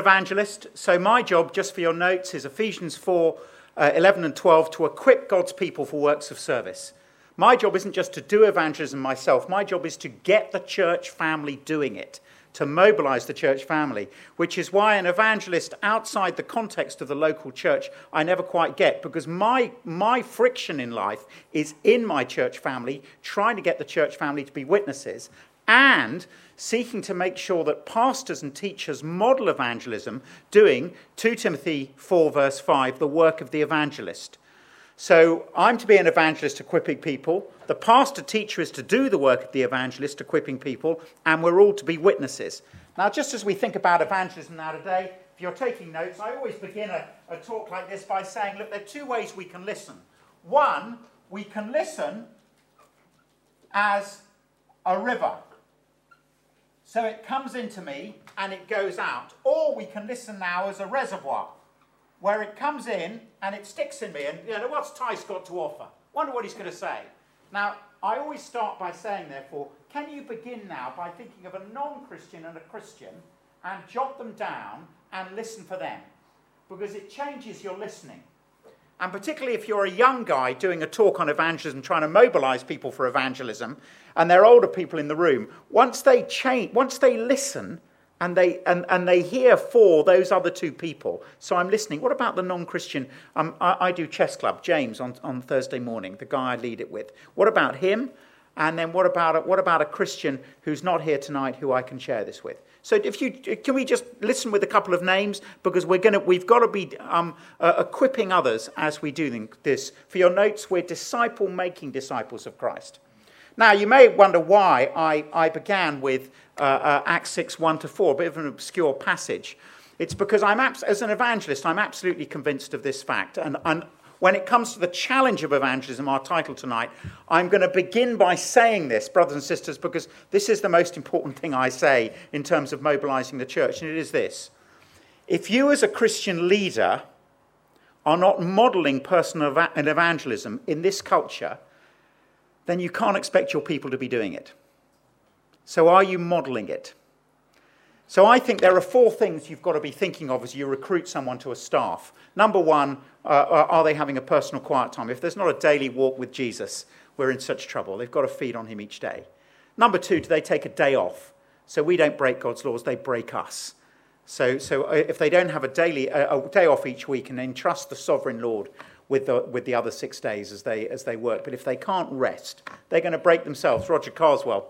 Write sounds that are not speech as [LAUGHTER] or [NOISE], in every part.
evangelist. So my job, just for your notes, is Ephesians 4 uh, 11 and 12 to equip God's people for works of service. My job isn't just to do evangelism myself, my job is to get the church family doing it, to mobilize the church family, which is why an evangelist outside the context of the local church I never quite get, because my, my friction in life is in my church family, trying to get the church family to be witnesses, and seeking to make sure that pastors and teachers model evangelism, doing 2 Timothy 4, verse 5, the work of the evangelist. So I'm to be an evangelist equipping people. The pastor teacher is to do the work of the evangelist equipping people, and we're all to be witnesses. Now, just as we think about evangelism now today, if you're taking notes, I always begin a, a talk like this by saying, look, there are two ways we can listen. One, we can listen as a river. So it comes into me and it goes out. Or we can listen now as a reservoir, where it comes in and it sticks in me. And you know, what's Tice got to offer? Wonder what he's going to say. Now, I always start by saying, therefore, can you begin now by thinking of a non Christian and a Christian and jot them down and listen for them? Because it changes your listening. And particularly if you're a young guy doing a talk on evangelism, trying to mobilize people for evangelism, and there are older people in the room, once they change, once they listen and they, and, and they hear for those other two people, so I'm listening. What about the non Christian? Um, I, I do chess club, James, on, on Thursday morning, the guy I lead it with. What about him? And then what about, what about a Christian who's not here tonight who I can share this with? So if you can we just listen with a couple of names because we're to we've got to be um, uh, equipping others as we do this. For your notes, we're disciple making disciples of Christ. Now you may wonder why I, I began with uh, uh, Acts six one to four, a bit of an obscure passage. It's because I'm as an evangelist, I'm absolutely convinced of this fact, and, and when it comes to the challenge of evangelism, our title tonight, I'm going to begin by saying this, brothers and sisters, because this is the most important thing I say in terms of mobilizing the church, and it is this. If you, as a Christian leader, are not modeling personal evangelism in this culture, then you can't expect your people to be doing it. So, are you modeling it? So, I think there are four things you've got to be thinking of as you recruit someone to a staff. Number one, uh, uh, are they having a personal quiet time? If there's not a daily walk with Jesus, we're in such trouble. They've got to feed on him each day. Number two, do they take a day off? So we don't break God's laws, they break us. So, so uh, if they don't have a, daily, a day off each week and entrust the sovereign Lord with the, with the other six days as they, as they work, but if they can't rest, they're going to break themselves. Roger Carswell,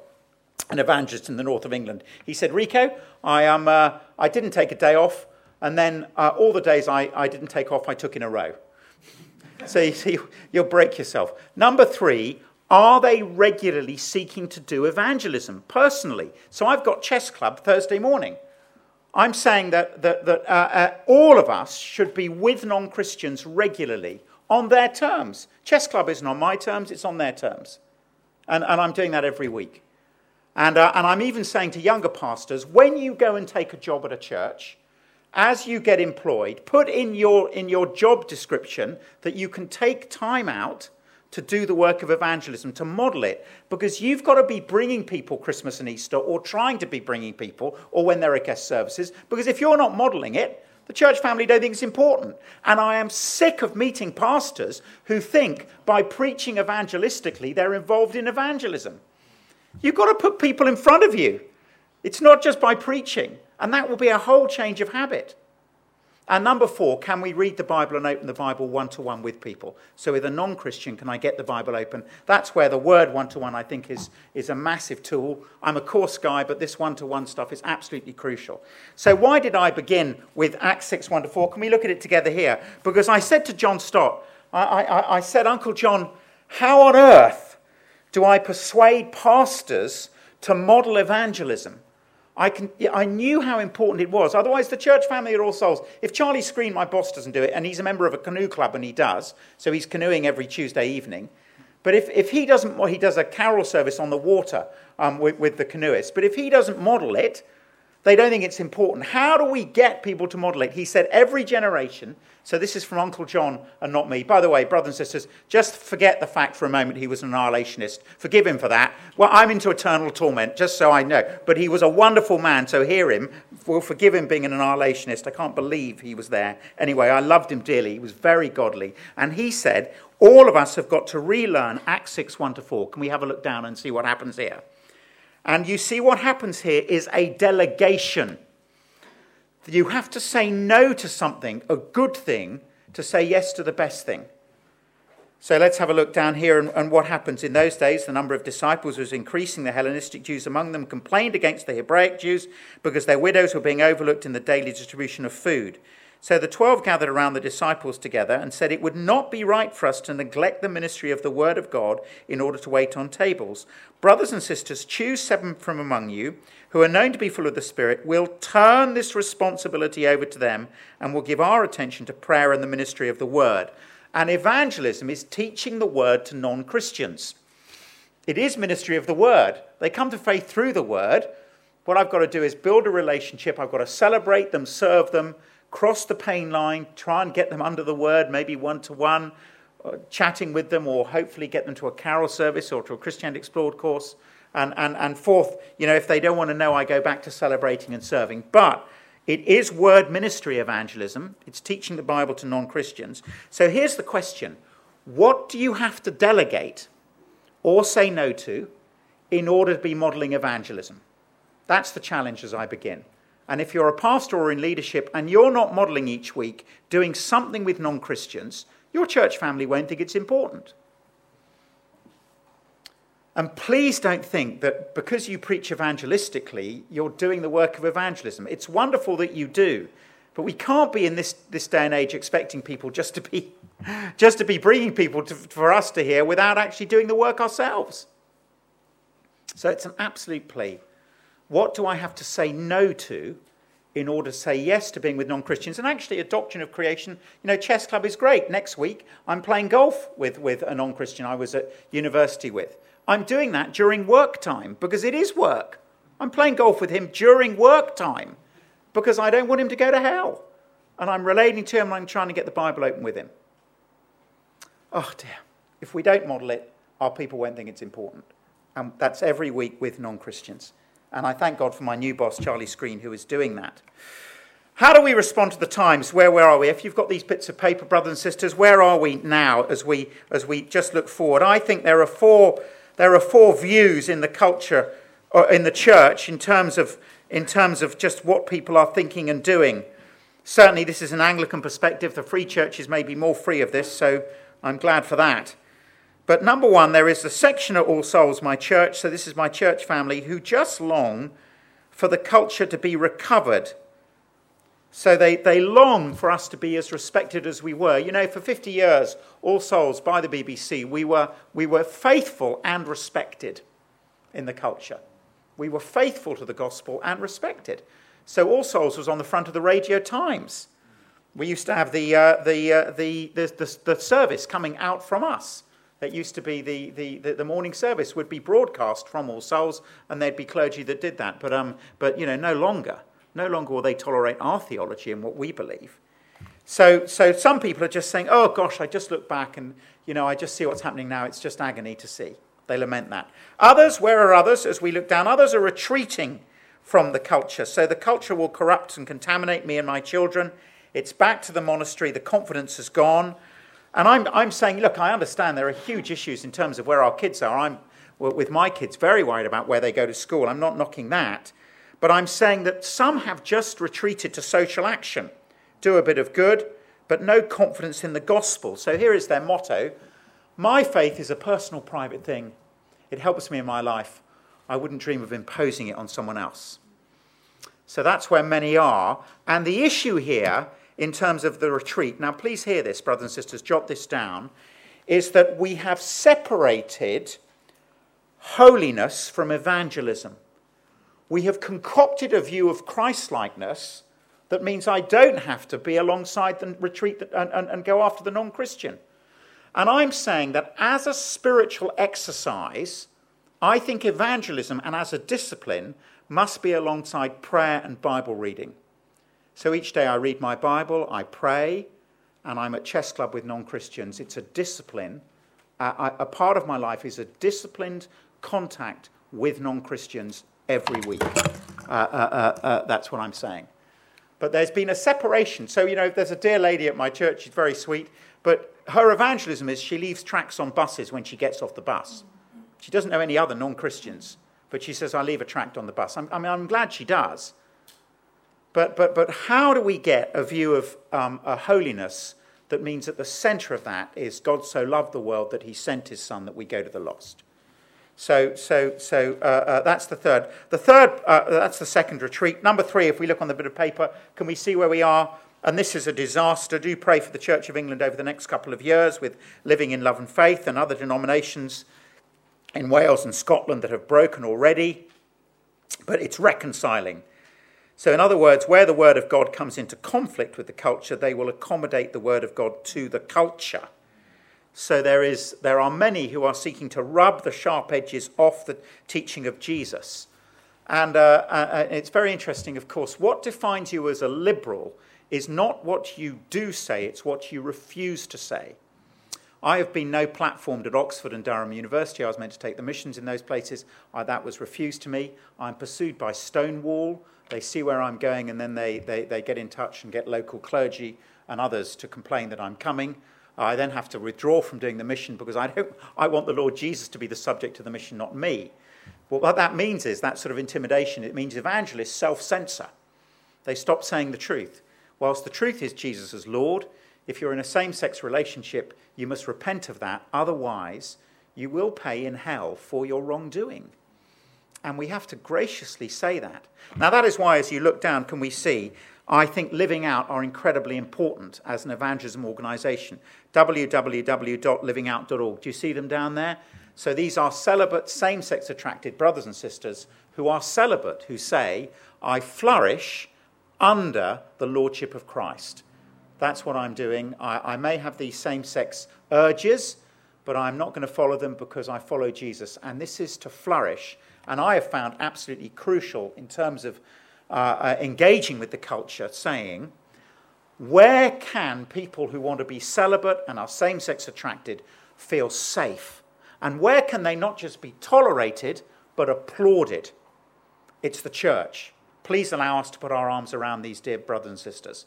an evangelist in the north of England, he said, Rico, I, am, uh, I didn't take a day off. And then uh, all the days I, I didn't take off, I took in a row. [LAUGHS] so you see, you'll break yourself. Number three, are they regularly seeking to do evangelism personally? So I've got chess club Thursday morning. I'm saying that, that, that uh, uh, all of us should be with non Christians regularly on their terms. Chess club isn't on my terms, it's on their terms. And, and I'm doing that every week. And, uh, and I'm even saying to younger pastors when you go and take a job at a church, as you get employed, put in your, in your job description that you can take time out to do the work of evangelism, to model it, because you've got to be bringing people Christmas and Easter, or trying to be bringing people, or when there are guest services, because if you're not modeling it, the church family don't think it's important. And I am sick of meeting pastors who think by preaching evangelistically they're involved in evangelism. You've got to put people in front of you. It's not just by preaching. And that will be a whole change of habit. And number four, can we read the Bible and open the Bible one to one with people? So, with a non Christian, can I get the Bible open? That's where the word one to one, I think, is, is a massive tool. I'm a course guy, but this one to one stuff is absolutely crucial. So, why did I begin with Acts 6 1 to 4? Can we look at it together here? Because I said to John Stott, I, I, I said, Uncle John, how on earth do I persuade pastors to model evangelism? I, can, I knew how important it was. Otherwise, the church family are all souls. If Charlie Skrine, my boss, doesn't do it, and he's a member of a canoe club and he does, so he's canoeing every Tuesday evening. But if, if he doesn't, well, he does a carol service on the water um, with, with the canoeists. But if he doesn't model it, They don't think it's important. How do we get people to model it? He said every generation, so this is from Uncle John and not me. By the way, brothers and sisters, just forget the fact for a moment he was an annihilationist. Forgive him for that. Well, I'm into eternal torment, just so I know. But he was a wonderful man, so hear him. We'll forgive him being an annihilationist. I can't believe he was there. Anyway, I loved him dearly. He was very godly. And he said, all of us have got to relearn Acts 6 1 to 4. Can we have a look down and see what happens here? And you see what happens here is a delegation. You have to say no to something, a good thing, to say yes to the best thing. So let's have a look down here and, and, what happens. In those days, the number of disciples was increasing. The Hellenistic Jews among them complained against the Hebraic Jews because their widows were being overlooked in the daily distribution of food. So the twelve gathered around the disciples together and said, It would not be right for us to neglect the ministry of the word of God in order to wait on tables. Brothers and sisters, choose seven from among you who are known to be full of the Spirit. We'll turn this responsibility over to them and we'll give our attention to prayer and the ministry of the word. And evangelism is teaching the word to non Christians. It is ministry of the word. They come to faith through the word. What I've got to do is build a relationship. I've got to celebrate them, serve them cross the pain line, try and get them under the word, maybe one to one, chatting with them, or hopefully get them to a carol service or to a Christianity Explored course. And, and, and fourth, you know, if they don't want to know, I go back to celebrating and serving. But it is word ministry evangelism, it's teaching the Bible to non Christians. So here's the question What do you have to delegate or say no to in order to be modeling evangelism? That's the challenge as I begin. And if you're a pastor or in leadership and you're not modeling each week doing something with non Christians, your church family won't think it's important. And please don't think that because you preach evangelistically, you're doing the work of evangelism. It's wonderful that you do, but we can't be in this, this day and age expecting people just to be, [LAUGHS] just to be bringing people to, for us to hear without actually doing the work ourselves. So it's an absolute plea. What do I have to say no to in order to say yes to being with non Christians? And actually, a doctrine of creation, you know, chess club is great. Next week, I'm playing golf with, with a non Christian I was at university with. I'm doing that during work time because it is work. I'm playing golf with him during work time because I don't want him to go to hell. And I'm relating to him and I'm trying to get the Bible open with him. Oh dear. If we don't model it, our people won't think it's important. And that's every week with non Christians. And I thank God for my new boss, Charlie Skrine, who is doing that. How do we respond to the times? Where, where are we? If you've got these bits of paper, brothers and sisters, where are we now as we, as we just look forward? I think there are four, there are four views in the culture, or in the church, in terms, of, in terms of just what people are thinking and doing. Certainly, this is an Anglican perspective. The free churches may be more free of this, so I'm glad for that. But number one, there is a section at All Souls, my church, so this is my church family, who just long for the culture to be recovered. So they, they long for us to be as respected as we were. You know, for 50 years, All Souls by the BBC, we were, we were faithful and respected in the culture. We were faithful to the gospel and respected. So All Souls was on the front of the Radio Times. We used to have the, uh, the, uh, the, the, the, the service coming out from us that used to be the, the, the, the, morning service would be broadcast from All Souls, and there'd be clergy that did that. But, um, but you know, no longer. No longer will they tolerate our theology and what we believe. So, so some people are just saying, oh gosh, I just look back and, you know, I just see what's happening now. It's just agony to see. They lament that. Others, where are others? As we look down, others are retreating from the culture. So the culture will corrupt and contaminate me and my children. It's back to the monastery. The confidence has gone. And I'm, I'm saying, look, I understand there are huge issues in terms of where our kids are. I'm, with my kids, very worried about where they go to school. I'm not knocking that. But I'm saying that some have just retreated to social action, do a bit of good, but no confidence in the gospel. So here is their motto My faith is a personal, private thing. It helps me in my life. I wouldn't dream of imposing it on someone else. So that's where many are. And the issue here in terms of the retreat, now please hear this, brothers and sisters, jot this down, is that we have separated holiness from evangelism. We have concocted a view of Christlikeness that means I don't have to be alongside the retreat and, and, and go after the non Christian. And I'm saying that as a spiritual exercise, I think evangelism and as a discipline must be alongside prayer and Bible reading. So each day I read my Bible, I pray, and I'm at chess club with non Christians. It's a discipline. Uh, I, a part of my life is a disciplined contact with non Christians every week. Uh, uh, uh, uh, that's what I'm saying. But there's been a separation. So, you know, there's a dear lady at my church, she's very sweet, but her evangelism is she leaves tracts on buses when she gets off the bus. She doesn't know any other non Christians, but she says, I leave a tract on the bus. I'm, I mean, I'm glad she does. But, but, but how do we get a view of um, a holiness that means at the center of that is God so loved the world that he sent his son that we go to the lost? So, so, so uh, uh, that's the third. The third, uh, that's the second retreat. Number three, if we look on the bit of paper, can we see where we are? And this is a disaster. Do pray for the Church of England over the next couple of years with living in love and faith and other denominations in Wales and Scotland that have broken already. But it's reconciling. So, in other words, where the Word of God comes into conflict with the culture, they will accommodate the Word of God to the culture. So there, is, there are many who are seeking to rub the sharp edges off the teaching of Jesus. And uh, uh, uh, it's very interesting, of course. What defines you as a liberal is not what you do say, it's what you refuse to say. I have been no platformed at Oxford and Durham University. I was meant to take the missions in those places. I, that was refused to me. I'm pursued by Stonewall. They see where I'm going and then they, they, they get in touch and get local clergy and others to complain that I'm coming. I then have to withdraw from doing the mission because I, don't, I want the Lord Jesus to be the subject of the mission, not me. But what that means is that sort of intimidation, it means evangelists self censor. They stop saying the truth. Whilst the truth is Jesus is Lord, if you're in a same sex relationship, you must repent of that. Otherwise, you will pay in hell for your wrongdoing. And we have to graciously say that. Now, that is why, as you look down, can we see I think living out are incredibly important as an evangelism organisation. www.livingout.org. Do you see them down there? So these are celibate, same sex attracted brothers and sisters who are celibate, who say, I flourish under the lordship of Christ. That's what I'm doing. I, I may have these same sex urges, but I'm not going to follow them because I follow Jesus. And this is to flourish. And I have found absolutely crucial in terms of uh, uh, engaging with the culture, saying, where can people who want to be celibate and are same sex attracted feel safe? And where can they not just be tolerated, but applauded? It's the church. Please allow us to put our arms around these dear brothers and sisters.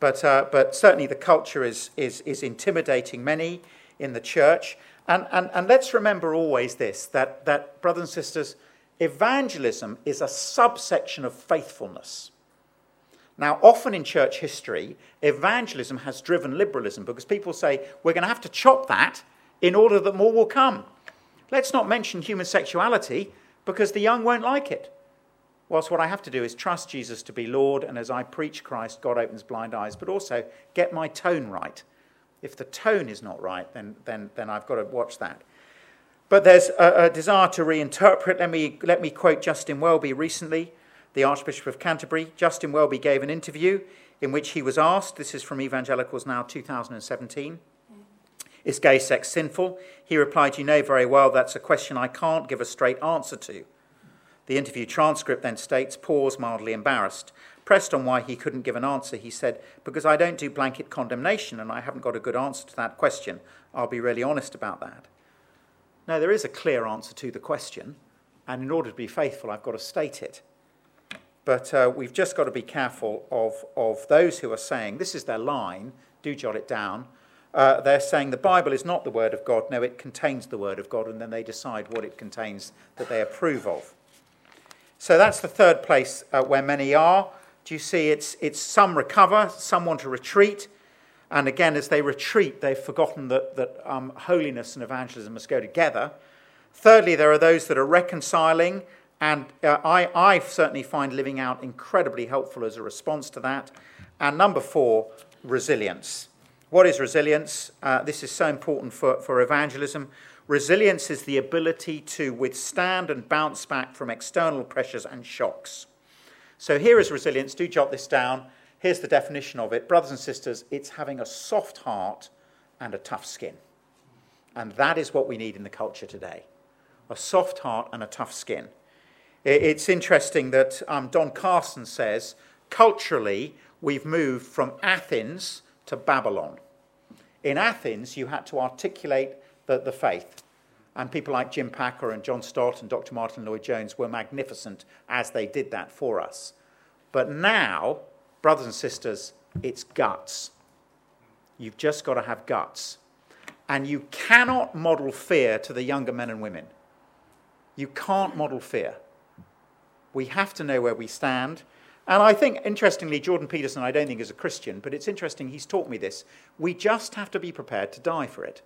But, uh, but certainly the culture is, is, is intimidating many in the church. And, and, and let's remember always this that, that, brothers and sisters, Evangelism is a subsection of faithfulness. Now, often in church history, evangelism has driven liberalism because people say we're going to have to chop that in order that more will come. Let's not mention human sexuality because the young won't like it. Whilst what I have to do is trust Jesus to be Lord, and as I preach Christ, God opens blind eyes, but also get my tone right. If the tone is not right, then, then, then I've got to watch that. But there's a, a desire to reinterpret. Let me, let me quote Justin Welby recently, the Archbishop of Canterbury. Justin Welby gave an interview in which he was asked, this is from Evangelicals Now 2017, is gay sex sinful? He replied, You know very well that's a question I can't give a straight answer to. The interview transcript then states, pause, mildly embarrassed. Pressed on why he couldn't give an answer, he said, Because I don't do blanket condemnation and I haven't got a good answer to that question. I'll be really honest about that. Now, there is a clear answer to the question, and in order to be faithful, I've got to state it. But uh, we've just got to be careful of, of those who are saying, this is their line, do jot it down. Uh, they're saying the Bible is not the Word of God, no, it contains the Word of God, and then they decide what it contains that they approve of. So that's the third place uh, where many are. Do you see it's, it's some recover, some want to retreat, and again, as they retreat, they've forgotten that, that um, holiness and evangelism must go together. Thirdly, there are those that are reconciling, and uh, I, I certainly find living out incredibly helpful as a response to that. And number four, resilience. What is resilience? Uh, this is so important for, for evangelism. Resilience is the ability to withstand and bounce back from external pressures and shocks. So here is resilience. Do jot this down. Here's the definition of it. Brothers and sisters, it's having a soft heart and a tough skin. And that is what we need in the culture today a soft heart and a tough skin. It's interesting that um, Don Carson says culturally we've moved from Athens to Babylon. In Athens, you had to articulate the, the faith. And people like Jim Packer and John Stott and Dr. Martyn Lloyd-Jones were magnificent as they did that for us. But now, brothers and sisters, it's guts. You've just got to have guts. And you cannot model fear to the younger men and women. You can't model fear. We have to know where we stand. And I think, interestingly, Jordan Peterson, I don't think is a Christian, but it's interesting, he's taught me this. We just have to be prepared to die for it.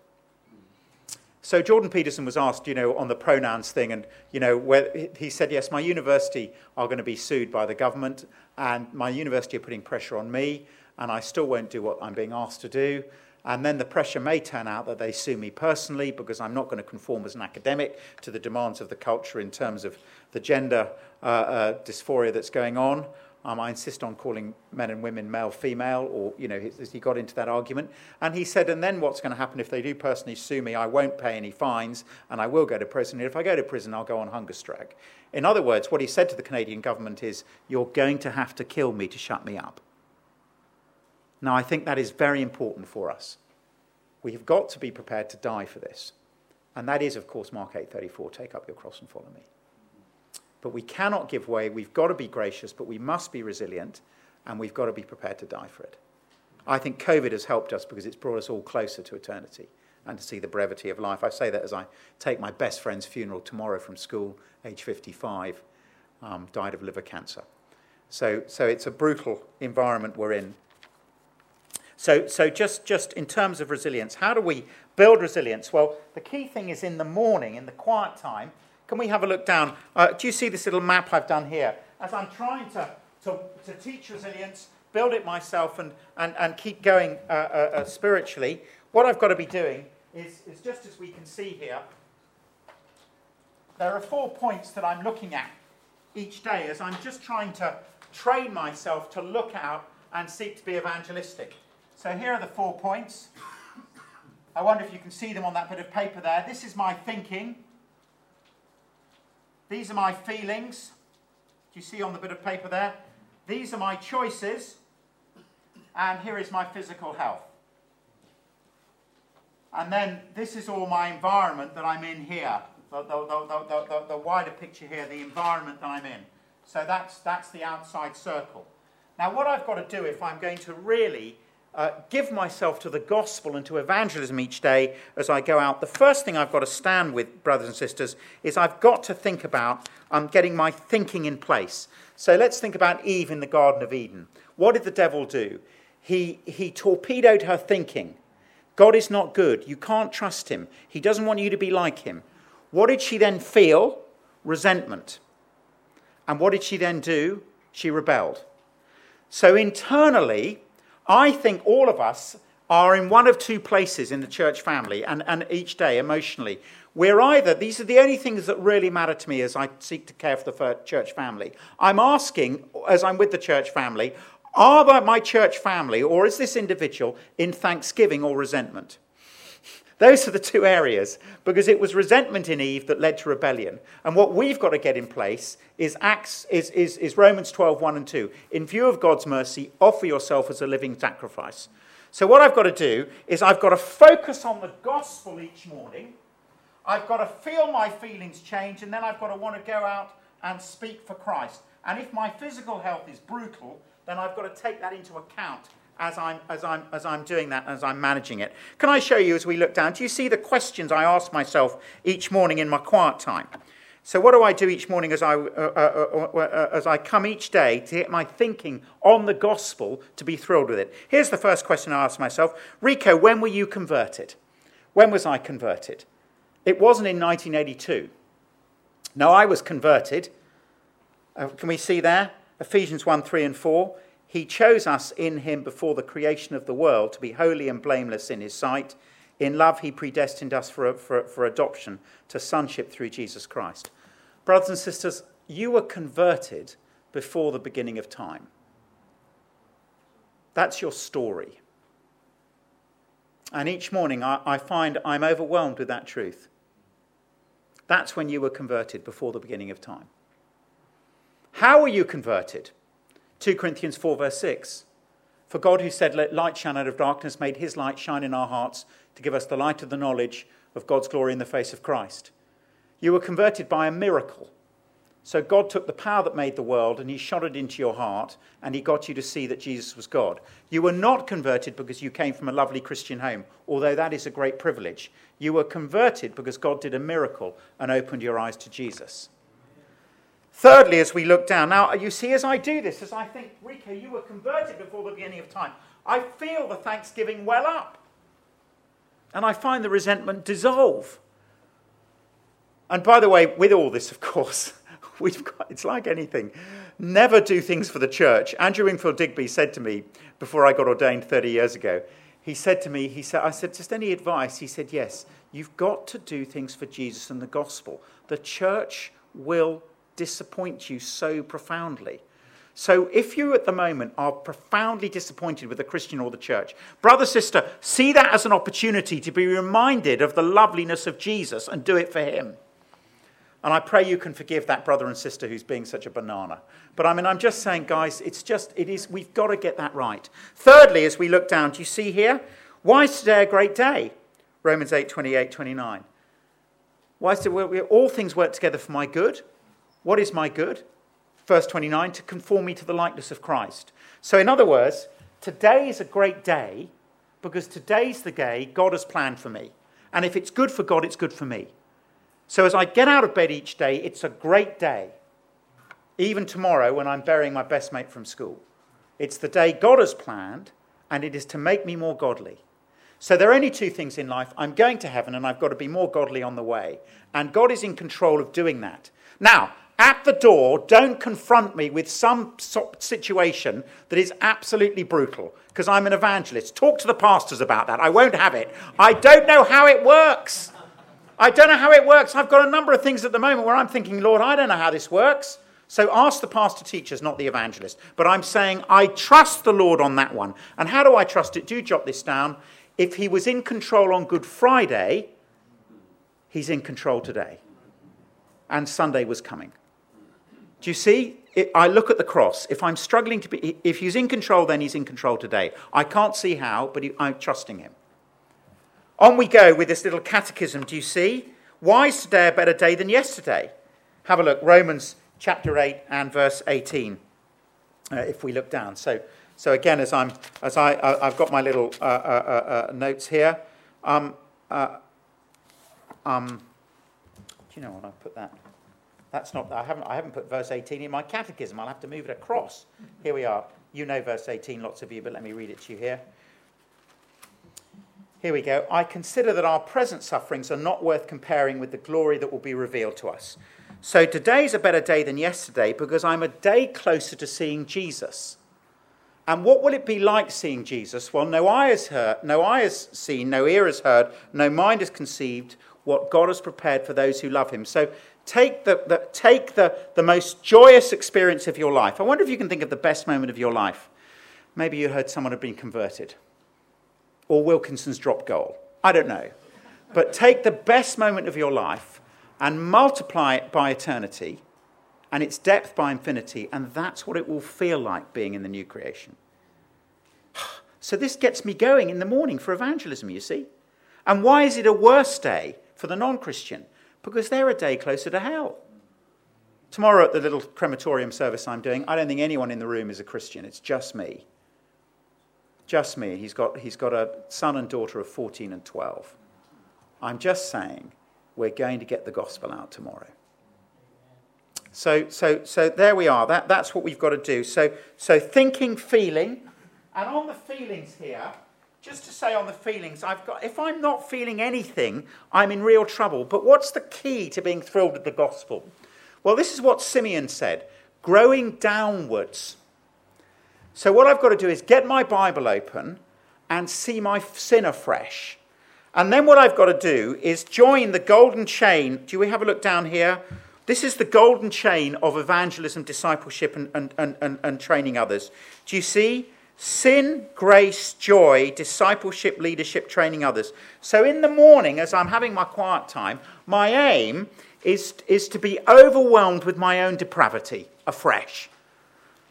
So Jordan Peterson was asked, you know, on the pronouns thing, and, you know, where, he said, yes, my university are going to be sued by the government, and my university are putting pressure on me, and I still won't do what I'm being asked to do. And then the pressure may turn out that they sue me personally because I'm not going to conform as an academic to the demands of the culture in terms of the gender uh, uh, dysphoria that's going on. Um, I insist on calling men and women male, female, or, you know, he, he got into that argument. And he said, and then what's going to happen if they do personally sue me? I won't pay any fines and I will go to prison. And if I go to prison, I'll go on hunger strike. In other words, what he said to the Canadian government is, you're going to have to kill me to shut me up. Now, I think that is very important for us. We have got to be prepared to die for this. And that is, of course, Mark 8:34, take up your cross and follow me. But we cannot give way. We've got to be gracious, but we must be resilient, and we've got to be prepared to die for it. I think COVID has helped us because it's brought us all closer to eternity and to see the brevity of life. I say that as I take my best friend's funeral tomorrow from school, age 55, um, died of liver cancer. So, so it's a brutal environment we're in. So, so just, just in terms of resilience, how do we build resilience? Well, the key thing is in the morning, in the quiet time. Can we have a look down? Uh, do you see this little map I've done here? As I'm trying to, to, to teach resilience, build it myself, and, and, and keep going uh, uh, uh spiritually, what I've got to be doing is, is just as we can see here, there are four points that I'm looking at each day as I'm just trying to train myself to look out and seek to be evangelistic. So here are the four points. I wonder if you can see them on that bit of paper there. This is my thinking. These are my feelings. Do you see on the bit of paper there? These are my choices. And here is my physical health. And then this is all my environment that I'm in here. The, the, the, the, wider picture here, the environment that I'm in. So that's, that's the outside circle. Now, what I've got to do if I'm going to really uh, give myself to the gospel and to evangelism each day as I go out, the first thing I've got to stand with, brothers and sisters, is I've got to think about um, getting my thinking in place. So let's think about Eve in the Garden of Eden. What did the devil do? He, he torpedoed her thinking. God is not good. You can't trust him. He doesn't want you to be like him. What did she then feel? Resentment. And what did she then do? She rebelled. So internally, I think all of us are in one of two places in the church family and, and each day emotionally. We're either, these are the only things that really matter to me as I seek to care for the church family. I'm asking, as I'm with the church family, are my church family or is this individual in thanksgiving or resentment? Those are the two areas because it was resentment in Eve that led to rebellion. And what we've got to get in place is, Acts, is, is, is Romans 12, 1 and 2. In view of God's mercy, offer yourself as a living sacrifice. So, what I've got to do is I've got to focus on the gospel each morning. I've got to feel my feelings change, and then I've got to want to go out and speak for Christ. And if my physical health is brutal, then I've got to take that into account as I'm, as, I'm, as I'm doing that, as I'm managing it. Can I show you as we look down? Do you see the questions I ask myself each morning in my quiet time? So, what do I do each morning as I, uh, uh, uh, uh, as I come each day to get my thinking on the gospel to be thrilled with it? Here's the first question I ask myself Rico, when were you converted? When was I converted? It wasn't in 1982. No, I was converted. Uh, can we see there? Ephesians 1 3 and 4. He chose us in him before the creation of the world to be holy and blameless in his sight. In love, he predestined us for, for, for adoption to sonship through Jesus Christ. Brothers and sisters, you were converted before the beginning of time. That's your story. And each morning I, I, find I'm overwhelmed with that truth. That's when you were converted before the beginning of time. How were you converted? 2 Corinthians 4, verse 6. For God, who said, Let light shine out of darkness, made his light shine in our hearts to give us the light of the knowledge of God's glory in the face of Christ. You were converted by a miracle. So God took the power that made the world and he shot it into your heart and he got you to see that Jesus was God. You were not converted because you came from a lovely Christian home, although that is a great privilege. You were converted because God did a miracle and opened your eyes to Jesus. Thirdly, as we look down, now you see, as I do this, as I think, Rico, you were converted before the beginning of time, I feel the thanksgiving well up. And I find the resentment dissolve. And by the way, with all this, of course, [LAUGHS] we've got, it's like anything. Never do things for the church. Andrew Wingfield Digby said to me before I got ordained 30 years ago, he said to me, he said, I said, just any advice? He said, yes, you've got to do things for Jesus and the gospel. The church will disappoint you so profoundly. So, if you at the moment are profoundly disappointed with the Christian or the church, brother, sister, see that as an opportunity to be reminded of the loveliness of Jesus and do it for him. And I pray you can forgive that brother and sister who's being such a banana. But I mean, I'm just saying, guys, it's just, it is, we've got to get that right. Thirdly, as we look down, do you see here? Why is today a great day? Romans 8, 28, 29. Why is it, all things work together for my good? What is my good? Verse 29 to conform me to the likeness of Christ. So, in other words, today is a great day because today's the day God has planned for me. And if it's good for God, it's good for me. So, as I get out of bed each day, it's a great day. Even tomorrow, when I'm burying my best mate from school, it's the day God has planned, and it is to make me more godly. So, there are only two things in life I'm going to heaven, and I've got to be more godly on the way. And God is in control of doing that. Now, at the door, don't confront me with some situation that is absolutely brutal because I'm an evangelist. Talk to the pastors about that. I won't have it. I don't know how it works. I don't know how it works. I've got a number of things at the moment where I'm thinking, Lord, I don't know how this works. So ask the pastor teachers, not the evangelist. But I'm saying I trust the Lord on that one. And how do I trust it? Do jot this down. If he was in control on Good Friday, he's in control today. And Sunday was coming. Do you see? I look at the cross. If I'm struggling to be, if he's in control, then he's in control today. I can't see how, but he, I'm trusting him. On we go with this little catechism. Do you see? Why is today a better day than yesterday? Have a look. Romans chapter 8 and verse 18. Uh, if we look down. So, so again, as I'm, as I, uh, I've got my little uh, uh, uh notes here. Um, uh, um, do you know what I put that? That's not, I haven't, I haven't put verse 18 in my catechism. I'll have to move it across. Here we are. You know verse 18, lots of you, but let me read it to you here. Here we go. I consider that our present sufferings are not worth comparing with the glory that will be revealed to us. So today's a better day than yesterday because I'm a day closer to seeing Jesus. And what will it be like seeing Jesus? Well, no eye has heard, no eye has seen, no ear has heard, no mind has conceived what God has prepared for those who love him. So Take, the, the, take the, the most joyous experience of your life. I wonder if you can think of the best moment of your life. Maybe you heard someone had been converted, or Wilkinson's drop goal. I don't know. But take the best moment of your life and multiply it by eternity and its depth by infinity, and that's what it will feel like being in the new creation. [SIGHS] So, this gets me going in the morning for evangelism, you see. And why is it a worse day for the non Christian? Because they're a day closer to hell. Tomorrow at the little crematorium service I'm doing, I don't think anyone in the room is a Christian. It's just me. Just me. He's got, he's got a son and daughter of 14 and 12. I'm just saying we're going to get the gospel out tomorrow. So, so, so there we are. That, that's what we've got to do. So, so thinking, feeling, and on the feelings here, just to say on the feelings, I've got, if I'm not feeling anything, I'm in real trouble. But what's the key to being thrilled with the gospel? Well, this is what Simeon said growing downwards. So, what I've got to do is get my Bible open and see my sin afresh. And then, what I've got to do is join the golden chain. Do we have a look down here? This is the golden chain of evangelism, discipleship, and, and, and, and, training others. Do you see? Sin, grace, joy, discipleship, leadership, training others. So in the morning, as I'm having my quiet time, my aim is, is to be overwhelmed with my own depravity. afresh.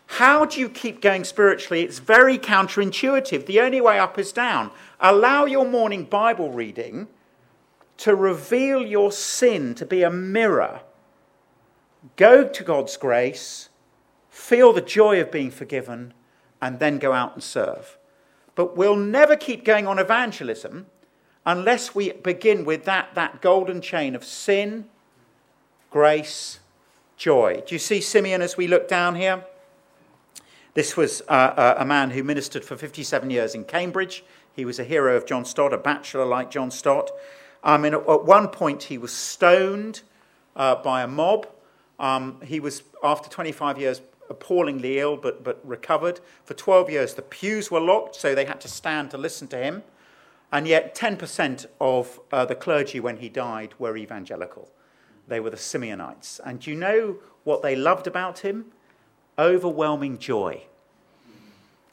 How do you keep going spiritually? It's very counterintuitive. The only way up is down. Allow your morning Bible reading to reveal your sin to be a mirror. Go to God's grace, feel the joy of being forgiven, and then go out and serve. But we'll never keep going on evangelism unless we begin with that, that golden chain of sin, grace, joy. Do you see Simeon as we look down here? This was uh, uh, a man who ministered for 57 years in Cambridge. He was a hero of John Stott, a bachelor like John Stott. Um, and at, one point, he was stoned uh, by a mob. Um, he was, after 25 years, appallingly ill, but, but recovered. For 12 years, the pews were locked, so they had to stand to listen to him. And yet, 10% of uh, the clergy when he died were evangelical. They were the Simeonites. And you know what they loved about him? overwhelming joy.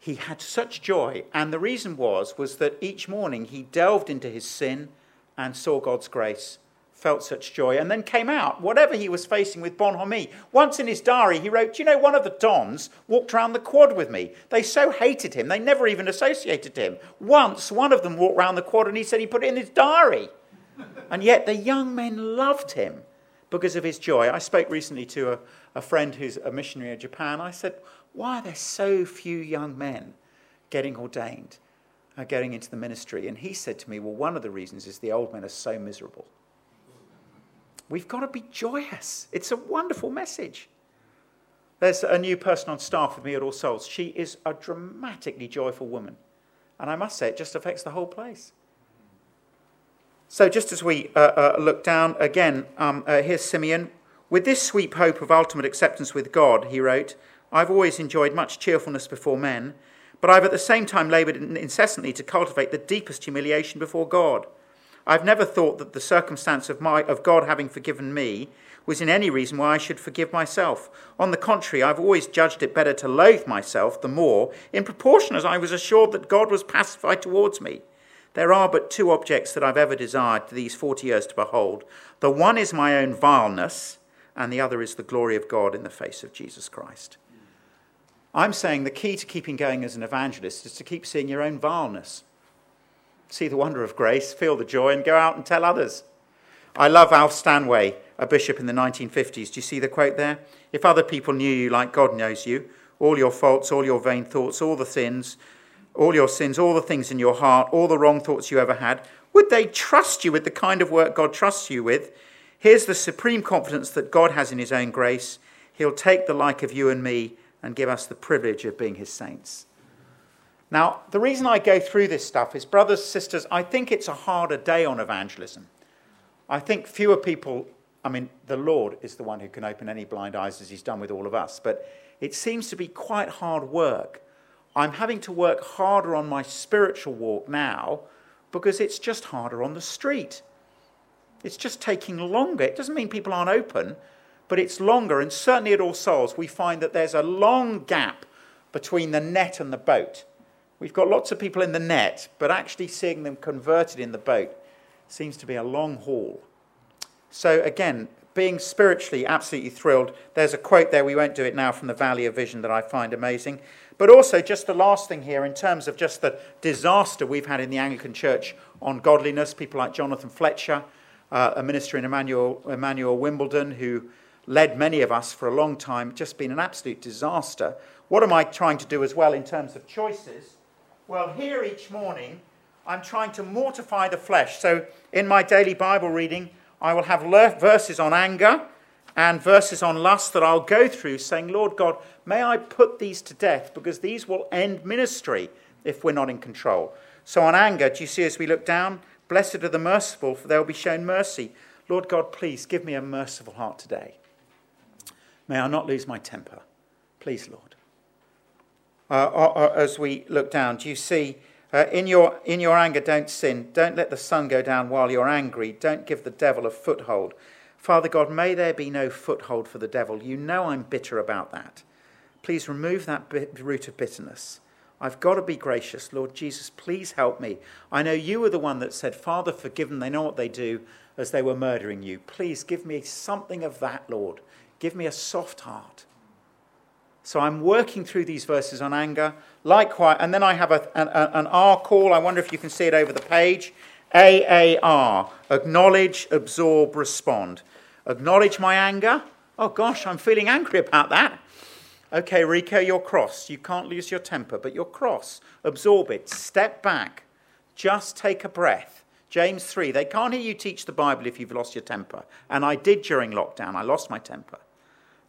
He had such joy, and the reason was was that each morning he delved into his sin and saw God's grace, felt such joy, and then came out, whatever he was facing with bonhomie. Once in his diary, he wrote, you know, one of the Dons walked around the quad with me. They so hated him, they never even associated him. Once, one of them walked around the quad and he said he put it in his diary. And yet the young men loved him because of his joy. I spoke recently to a, a friend who's a missionary in Japan. I said, Why are there so few young men getting ordained, uh, getting into the ministry? And he said to me, Well, one of the reasons is the old men are so miserable. We've got to be joyous. It's a wonderful message. There's a new person on staff with me at All Souls. She is a dramatically joyful woman. And I must say, it just affects the whole place. So, just as we uh, uh, look down again, um, uh, here's Simeon. With this sweet hope of ultimate acceptance with God, he wrote, I've always enjoyed much cheerfulness before men, but I've at the same time laboured incessantly to cultivate the deepest humiliation before God. I've never thought that the circumstance of, my, of God having forgiven me was in any reason why I should forgive myself. On the contrary, I've always judged it better to loathe myself the more, in proportion as I was assured that God was pacified towards me. There are but two objects that I've ever desired these 40 years to behold. The one is my own vileness, and the other is the glory of God in the face of Jesus Christ. I'm saying the key to keeping going as an evangelist is to keep seeing your own vileness. See the wonder of grace, feel the joy, and go out and tell others. I love Alf Stanway, a bishop in the 1950s. Do you see the quote there? If other people knew you like God knows you, all your faults, all your vain thoughts, all the sins, all your sins, all the things in your heart, all the wrong thoughts you ever had, would they trust you with the kind of work God trusts you with? Here's the supreme confidence that God has in His own grace. He'll take the like of you and me and give us the privilege of being His saints. Now, the reason I go through this stuff is, brothers, sisters, I think it's a harder day on evangelism. I think fewer people, I mean, the Lord is the one who can open any blind eyes as He's done with all of us, but it seems to be quite hard work I'm having to work harder on my spiritual walk now because it's just harder on the street. It's just taking longer. It doesn't mean people aren't open, but it's longer. And certainly at All Souls, we find that there's a long gap between the net and the boat. We've got lots of people in the net, but actually seeing them converted in the boat seems to be a long haul. So, again, being spiritually absolutely thrilled. There's a quote there, we won't do it now, from the Valley of Vision that I find amazing. But also, just the last thing here, in terms of just the disaster we've had in the Anglican Church on godliness, people like Jonathan Fletcher, uh, a minister in Emmanuel, Emmanuel Wimbledon, who led many of us for a long time, just been an absolute disaster. What am I trying to do as well in terms of choices? Well, here each morning, I'm trying to mortify the flesh. So, in my daily Bible reading, I will have verses on anger and verses on lust that I'll go through, saying, Lord God, may I put these to death because these will end ministry if we're not in control. So, on anger, do you see as we look down? Blessed are the merciful, for they will be shown mercy. Lord God, please give me a merciful heart today. May I not lose my temper. Please, Lord. Uh, uh, uh as we look down, do you see uh, in, your, in your anger, don't sin. Don't let the sun go down while you're angry. Don't give the devil a foothold. Father God, may there be no foothold for the devil. You know I'm bitter about that. Please remove that bit, root of bitterness. I've got to be gracious. Lord Jesus, please help me. I know you were the one that said, Father, forgive them. They know what they do as they were murdering you. Please give me something of that, Lord. Give me a soft heart. So I'm working through these verses on anger. Likewise, and then I have a, an, an R call. I wonder if you can see it over the page. AAR, acknowledge, absorb, respond. Acknowledge my anger. Oh gosh, I'm feeling angry about that. Okay, Rico, you're cross. You can't lose your temper, but you're cross. Absorb it. Step back. Just take a breath. James 3, they can't hear you teach the Bible if you've lost your temper. And I did during lockdown. I lost my temper.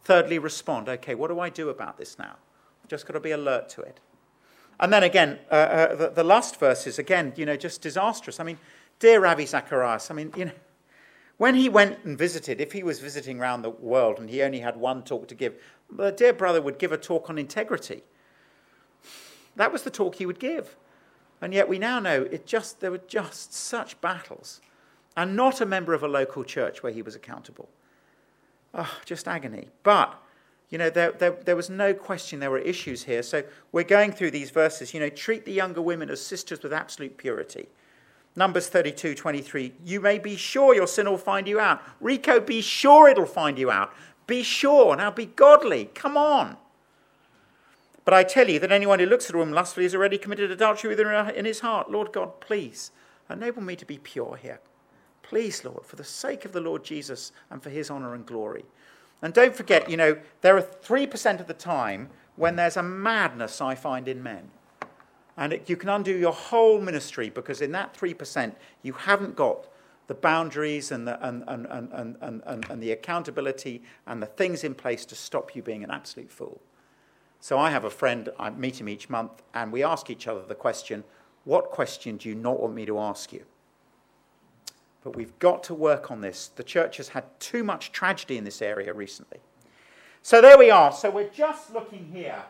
Thirdly, respond. Okay, what do I do about this now? I've just got to be alert to it. And then again, uh, uh, the, the, last verses, again, you know, just disastrous. I mean, dear Ravi Zacharias, I mean, you know, when he went and visited, if he was visiting around the world and he only had one talk to give, the dear brother would give a talk on integrity. That was the talk he would give. And yet we now know it just, there were just such battles. And not a member of a local church where he was accountable. Oh, just agony. But, you know, there, there, there was no question there were issues here. So we're going through these verses. You know, treat the younger women as sisters with absolute purity. Numbers 32, 23. You may be sure your sin will find you out. Rico, be sure it'll find you out. Be sure. Now be godly. Come on. But I tell you that anyone who looks at a woman lustfully has already committed adultery with her in his heart. Lord God, please enable me to be pure here. Please, Lord, for the sake of the Lord Jesus and for his honor and glory. And don't forget, you know, there are 3% of the time when there's a madness I find in men. And it, you can undo your whole ministry because in that 3%, you haven't got the boundaries and the, and, and, and, and, and, and the accountability and the things in place to stop you being an absolute fool. So I have a friend, I meet him each month, and we ask each other the question what question do you not want me to ask you? But we've got to work on this. The church has had too much tragedy in this area recently. So there we are. So we're just looking here.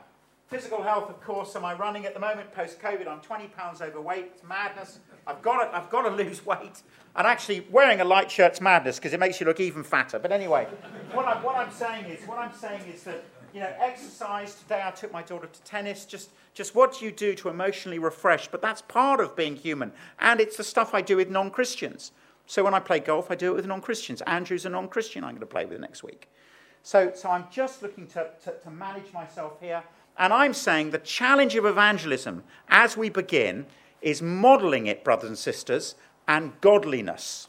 Physical health, of course. Am I running at the moment post COVID? I'm 20 pounds overweight. It's madness. I've got to, I've got to [LAUGHS] lose weight. And actually, wearing a light shirt's madness because it makes you look even fatter. But anyway, what, I, what I'm saying is, what I'm saying is that you know, exercise. Today I took my daughter to tennis. Just, just what do you do to emotionally refresh? But that's part of being human. And it's the stuff I do with non Christians. So when I play golf, I do it with non Christians. Andrew's a non Christian I'm going to play with next week. So, so I'm just looking to, to, to manage myself here. And I'm saying the challenge of evangelism as we begin is modeling it, brothers and sisters, and godliness.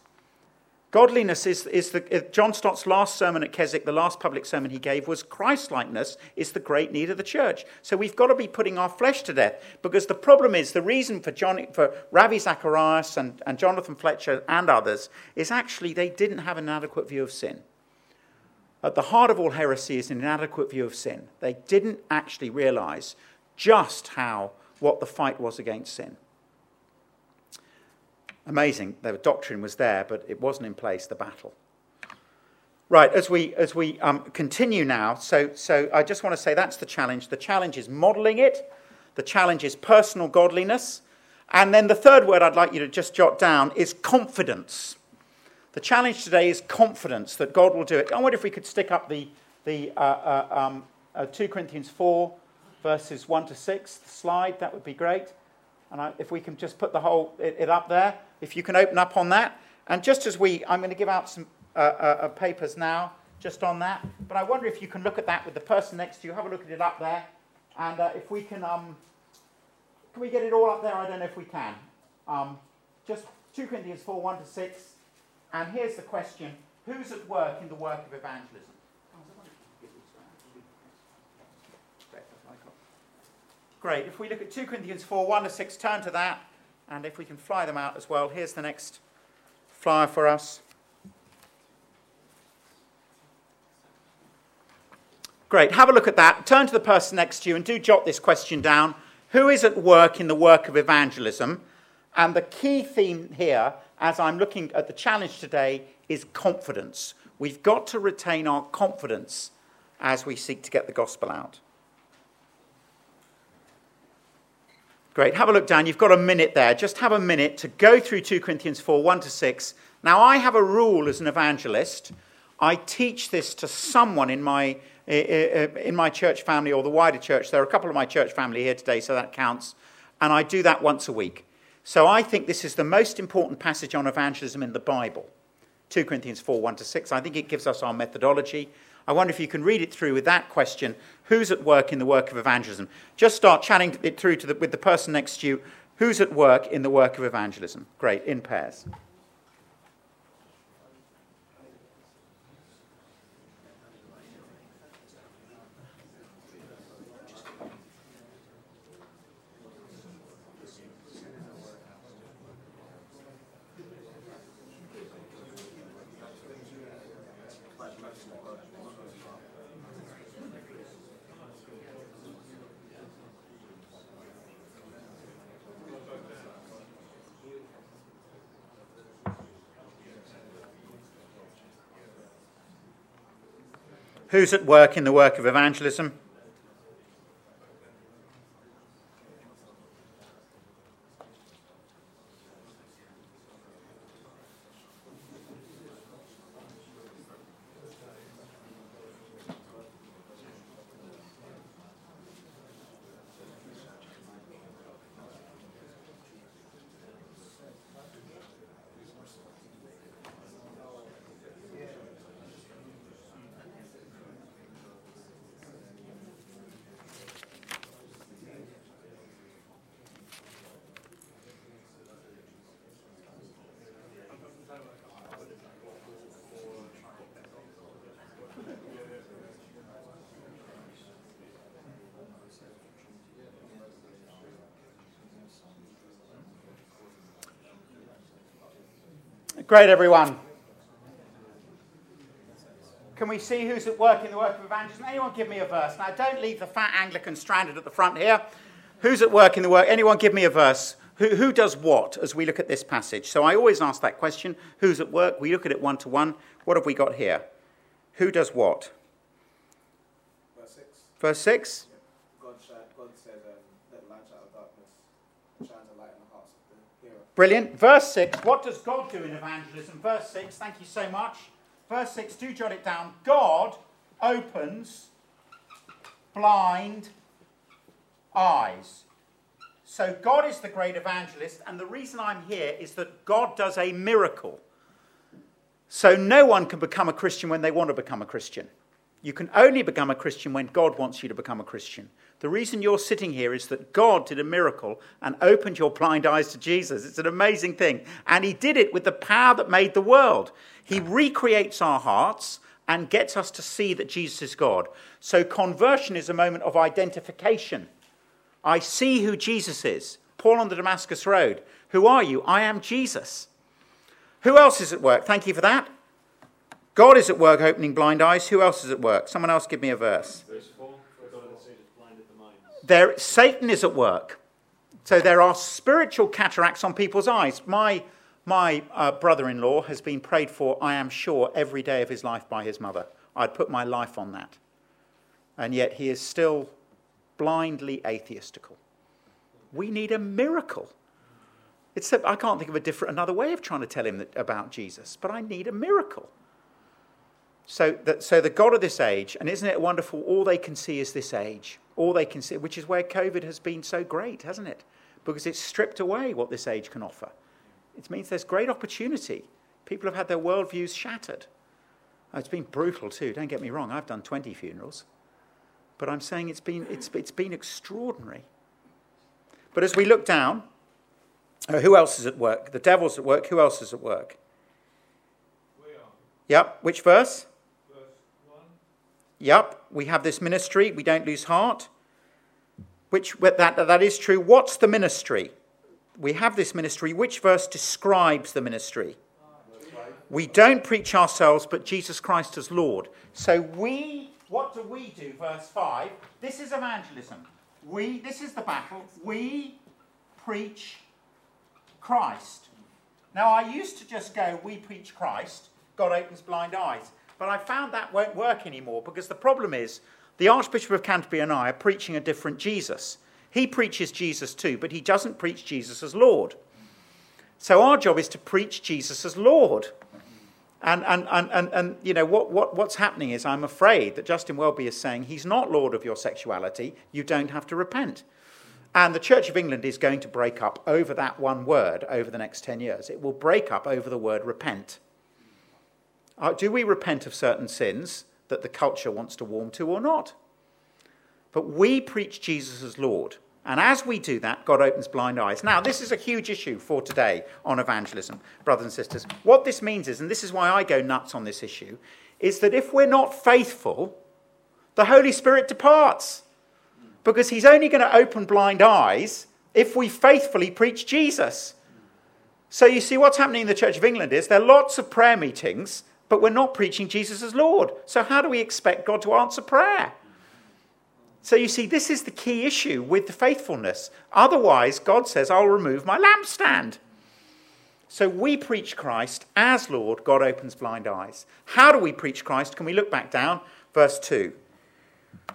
Godliness is, is the, John Stott's last sermon at Keswick, the last public sermon he gave, was Christlikeness is the great need of the church. So we've got to be putting our flesh to death because the problem is the reason for, John, for Ravi Zacharias and, and Jonathan Fletcher and others is actually they didn't have an adequate view of sin. At the heart of all heresy is an inadequate view of sin. They didn't actually realize just how, what the fight was against sin amazing. The doctrine was there, but it wasn't in place, the battle. Right, as we, as we um, continue now, so, so I just want to say that's the challenge. The challenge is modeling it, the challenge is personal godliness. And then the third word I'd like you to just jot down is confidence. The challenge today is confidence that God will do it. I wonder if we could stick up the, the uh, uh, um, uh, 2 Corinthians 4, verses 1 to 6, slide, that would be great. And I, if we can just put the whole it, it, up there, if you can open up on that. And just as we, I'm going to give out some uh, uh, uh, papers now, just on that. But I wonder if you can look at that with the person next to you. Have a look at it up there, and uh, if we can, um, can we get it all up there? I don't know if we can. Um, just 2 Corinthians 4, 1 to 6. And here's the question: Who's at work in the work of evangelism? Great. If we look at 2 Corinthians 4 1 to 6, turn to that. And if we can fly them out as well, here's the next flyer for us. Great. Have a look at that. Turn to the person next to you and do jot this question down. Who is at work in the work of evangelism? And the key theme here, as I'm looking at the challenge today, is confidence. We've got to retain our confidence as we seek to get the gospel out. Great. Have a look down. You've got a minute there. Just have a minute to go through 2 Corinthians 4 1 to 6. Now, I have a rule as an evangelist. I teach this to someone in my, in my church family or the wider church. There are a couple of my church family here today, so that counts. And I do that once a week. So I think this is the most important passage on evangelism in the Bible 2 Corinthians 4 1 to 6. I think it gives us our methodology. I wonder if you can read it through with that question who's at work in the work of evangelism? Just start chatting it through the, with the person next to you who's at work in the work of evangelism. Great, in pairs. Who's at work in the work of evangelism? Great, everyone. Can we see who's at work in the work of evangelism? Anyone give me a verse? Now, don't leave the fat Anglican stranded at the front here. Who's at work in the work? Anyone give me a verse? Who, who does what as we look at this passage? So I always ask that question who's at work? We look at it one to one. What have we got here? Who does what? Verse 6. Verse 6? God, God said, um, let light out of darkness, shines a light in the hearts of the hearer. Brilliant. Verse 6. What does God do in evangelism? Verse 6. Thank you so much. Verse 6. Do jot it down. God opens blind eyes. So God is the great evangelist, and the reason I'm here is that God does a miracle. So no one can become a Christian when they want to become a Christian. You can only become a Christian when God wants you to become a Christian. The reason you're sitting here is that God did a miracle and opened your blind eyes to Jesus. It's an amazing thing. And He did it with the power that made the world. He recreates our hearts and gets us to see that Jesus is God. So conversion is a moment of identification. I see who Jesus is. Paul on the Damascus Road. Who are you? I am Jesus. Who else is at work? Thank you for that. God is at work opening blind eyes. Who else is at work? Someone else give me a verse. Verse 4 For God has blinded the minds. There, Satan is at work. So there are spiritual cataracts on people's eyes. My, my uh, brother in law has been prayed for, I am sure, every day of his life by his mother. I'd put my life on that. And yet he is still blindly atheistical. We need a miracle. It's, I can't think of a different, another way of trying to tell him that, about Jesus, but I need a miracle. So, that, so the God of this age, and isn't it wonderful? All they can see is this age. All they can see, which is where COVID has been so great, hasn't it? Because it's stripped away what this age can offer. It means there's great opportunity. People have had their worldviews shattered. Oh, it's been brutal too, don't get me wrong. I've done 20 funerals. But I'm saying it's been, it's, it's been extraordinary. But as we look down, uh, who else is at work? The devil's at work. Who else is at work? We are. Yep. Which verse? Verse 1. Yep. We have this ministry. We don't lose heart. Which that, that is true. What's the ministry? We have this ministry. Which verse describes the ministry? We don't preach ourselves, but Jesus Christ as Lord. So we, what do we do? Verse 5. This is evangelism. We, this is the battle. We preach Christ. Now, I used to just go, we preach Christ, God opens blind eyes. But I found that won't work anymore because the problem is the Archbishop of Canterbury and I are preaching a different Jesus. He preaches Jesus too, but he doesn't preach Jesus as Lord. So our job is to preach Jesus as Lord. And, and, and, and, and you know, what, what, what's happening is I'm afraid that Justin Welby is saying he's not Lord of your sexuality, you don't have to repent. And the Church of England is going to break up over that one word over the next 10 years. It will break up over the word repent. Uh, do we repent of certain sins? that the culture wants to warm to or not. But we preach Jesus as Lord. And as we do that, God opens blind eyes. Now, this is a huge issue for today on evangelism, brothers and sisters. What this means is, and this is why I go nuts on this issue, is that if we're not faithful, the Holy Spirit departs. Because he's only going to open blind eyes if we faithfully preach Jesus. So you see, what's happening in the Church of England is there are lots of prayer meetings, but we're not preaching Jesus as Lord. So how do we expect God to answer prayer? So you see, this is the key issue with the faithfulness. Otherwise, God says, I'll remove my lampstand. So we preach Christ as Lord, God opens blind eyes. How do we preach Christ? Can we look back down? Verse 2.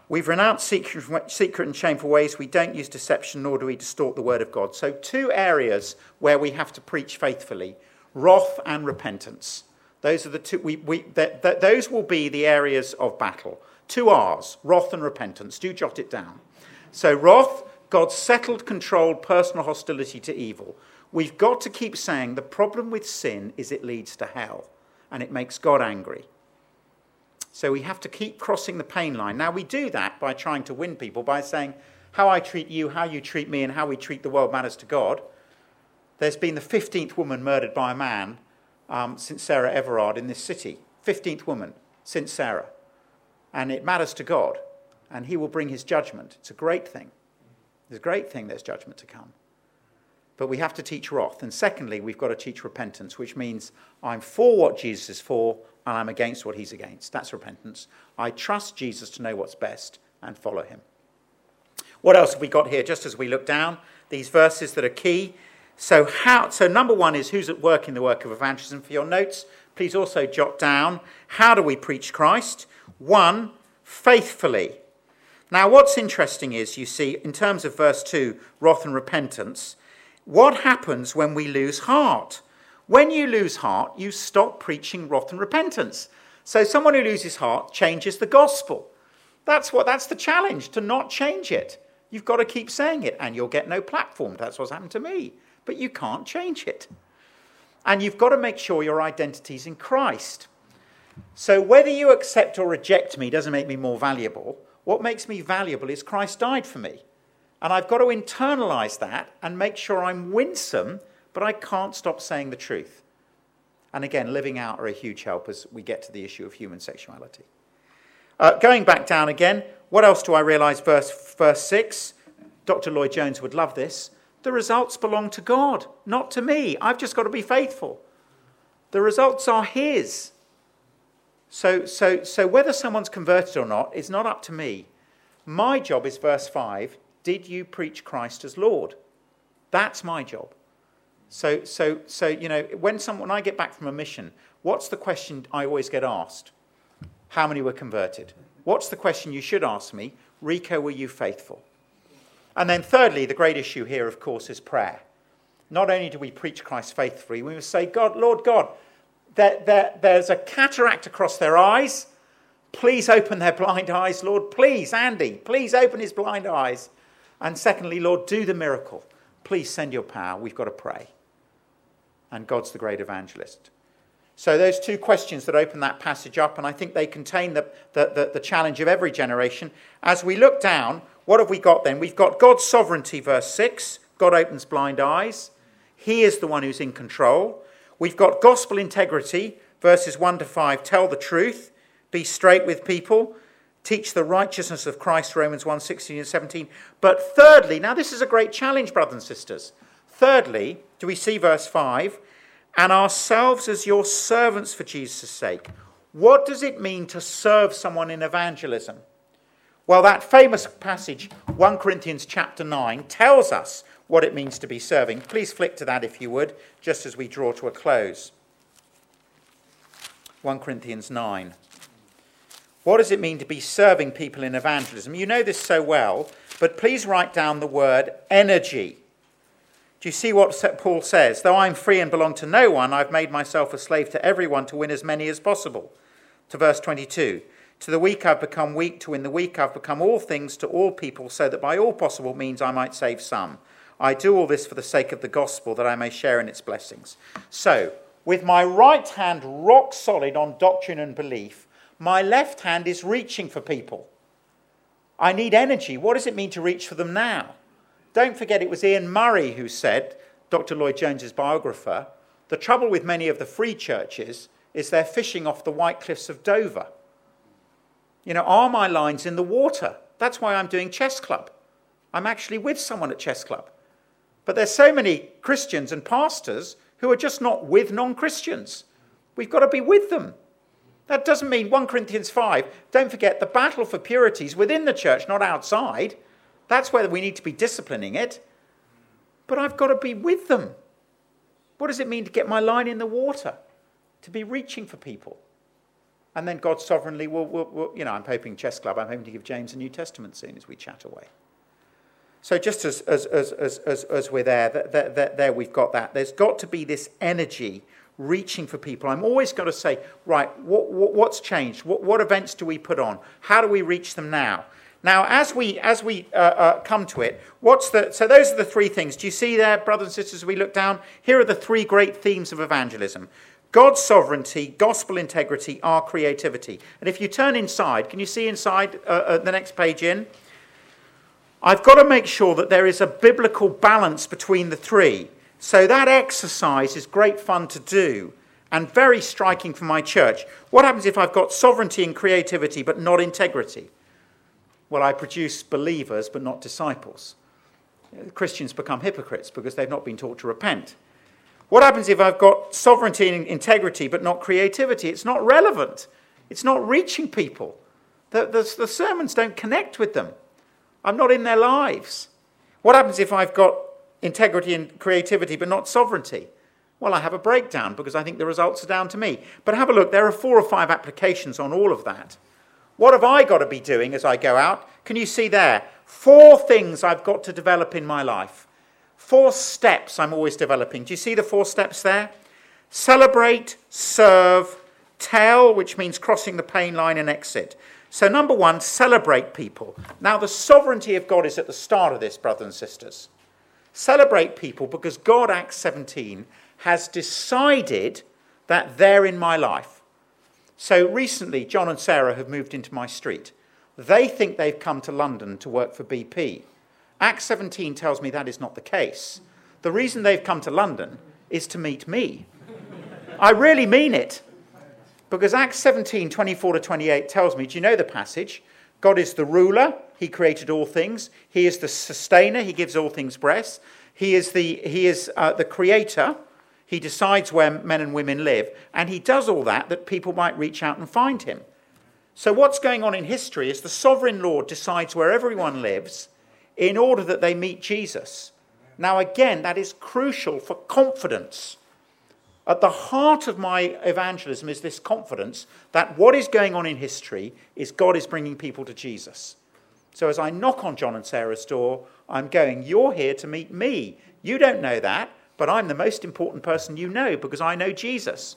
We've renounced secret, and shameful ways. We don't use deception, nor do we distort the word of God. So, two areas where we have to preach faithfully wrath and repentance. Those are the two, we, we, those will be the areas of battle. Two R's, wrath and repentance. Do jot it down. So, wrath, God's settled, controlled personal hostility to evil. We've got to keep saying the problem with sin is it leads to hell and it makes God angry. So we have to keep crossing the pain line. Now, we do that by trying to win people by saying, how I treat you, how you treat me, and how we treat the world matters to God. There's been the 15th woman murdered by a man um, since Sarah Everard in this city. 15th woman since Sarah and it matters to God, and He will bring His judgment. It's a great thing. It's a great thing there's judgment to come. But we have to teach wrath. And secondly, we've got to teach repentance, which means I'm for what Jesus is for and I'm against what he's against. That's repentance. I trust Jesus to know what's best and follow him. What else have we got here? Just as we look down, these verses that are key. So, how, so number one is who's at work in the work of evangelism. For your notes, please also jot down how do we preach Christ? One, faithfully. Now, what's interesting is, you see, in terms of verse 2, wrath and repentance, what happens when we lose heart? When you lose heart, you stop preaching wrath and repentance. So, someone who loses heart changes the gospel. That's, what, that's the challenge, to not change it. You've got to keep saying it, and you'll get no platform. That's what's happened to me. But you can't change it. And you've got to make sure your identity's in Christ. So whether you accept or reject me doesn't make me more valuable. What makes me valuable is Christ died for me. And I've got to internalize that and make sure I'm winsome, but I can't stop saying the truth. And again, living out are a huge help as we get to the issue of human sexuality. Uh, going back down again, what else do I realize? Verse, verse 6. Dr. Lloyd Jones would love this. The results belong to God, not to me. I've just got to be faithful. The results are His. So, so, so whether someone's converted or not is not up to me. My job is verse 5 Did you preach Christ as Lord? That's my job. So, so, so you know, when, someone, when I get back from a mission, what's the question I always get asked? How many were converted? What's the question you should ask me? Rico, were you faithful? And then, thirdly, the great issue here, of course, is prayer. Not only do we preach Christ faithfully, we must say, God, Lord God, there, there, there's a cataract across their eyes. Please open their blind eyes, Lord. Please, Andy, please open his blind eyes. And secondly, Lord, do the miracle. Please send your power. We've got to pray. And God's the great evangelist. So, those two questions that open that passage up, and I think they contain the, the, the, the, challenge of every generation. As we look down, what have we got then? We've got God's sovereignty, verse 6. God opens blind eyes. He is the one who's in control. We've got gospel integrity, verses 1 to 5. Tell the truth, be straight with people, teach the righteousness of Christ, Romans 1 16 and 17. But thirdly, now this is a great challenge, brothers and sisters. Thirdly, do we see verse 5? And ourselves as your servants for Jesus' sake. What does it mean to serve someone in evangelism? Well, that famous passage, 1 Corinthians chapter 9, tells us what it means to be serving. Please flick to that if you would, just as we draw to a close. 1 Corinthians 9. What does it mean to be serving people in evangelism? You know this so well, but please write down the word energy. Do you see what Paul says? Though I'm free and belong to no one, I've made myself a slave to everyone to win as many as possible. To verse 22. To the weak I've become weak, to win the weak I've become all things to all people, so that by all possible means I might save some. I do all this for the sake of the gospel, that I may share in its blessings. So, with my right hand rock solid on doctrine and belief, My left hand is reaching for people. I need energy. What does it mean to reach for them now? Don't forget, it was Iain Murray who said, Dr. Lloyd Jones's biographer, the trouble with many of the free churches is they're fishing off the white cliffs of Dover. You know, are my lines in the water? That's why I'm doing chess club. I'm actually with someone at chess club. But there's so many Christians and pastors who are just not with non Christians. We've got to be with them. That doesn't mean 1 Corinthians 5. Don't forget the battle for purity is within the church, not outside. That's where we need to be disciplining it. But I've got to be with them. What does it mean to get my line in the water? To be reaching for people. And then God sovereignly will, will, will, you know, I'm hoping Chess Club, I'm hoping to give James a New Testament soon as we chat away. So just as, as, as, as, as, as we're there, there, there, there we've got that. There's got to be this energy reaching for people. I'm always got to say, right, what, what, what's changed? What, what events do we put on? How do we reach them now? Now, as we, as we uh, uh, come to it, what's the, so those are the three things. Do you see there, brothers and sisters, as we look down? Here are the three great themes of evangelism God's sovereignty, gospel integrity, our creativity. And if you turn inside, can you see inside uh, uh, the next page in? I've got to make sure that there is a biblical balance between the three. So that exercise is great fun to do and very striking for my church. What happens if I've got sovereignty and creativity but not integrity? Well, I produce believers but not disciples. Christians become hypocrites because they've not been taught to repent. What happens if I've got sovereignty and integrity but not creativity? It's not relevant. It's not reaching people. The, the, the sermons don't connect with them. I'm not in their lives. What happens if I've got integrity and creativity, but not sovereignty? Well, I have a breakdown because I think the results are down to me. But have a look, there are four or five applications on all of that. What have I got to be doing as I go out? Can you see there? Four things I've got to develop in my life. Four steps I'm always developing. Do you see the four steps there? Celebrate, serve, tell, which means crossing the pain line and exit. So, number one, celebrate people. Now, the sovereignty of God is at the start of this, brothers and sisters. Celebrate people because God, Acts 17, has decided that they're in my life. So recently, John and Sarah have moved into my street. They think they've come to London to work for BP. Acts 17 tells me that is not the case. The reason they've come to London is to meet me. I really mean it. Because Acts 17, 24 to 28 tells me, do you know the passage? God is the ruler, he created all things. He is the sustainer, he gives all things breath. He is the, he is, uh, the creator, he decides where men and women live. And he does all that that people might reach out and find him. So, what's going on in history is the sovereign Lord decides where everyone lives in order that they meet Jesus. Now, again, that is crucial for confidence. At the heart of my evangelism is this confidence that what is going on in history is God is bringing people to Jesus. So as I knock on John and Sarah's door, I'm going, You're here to meet me. You don't know that, but I'm the most important person you know because I know Jesus.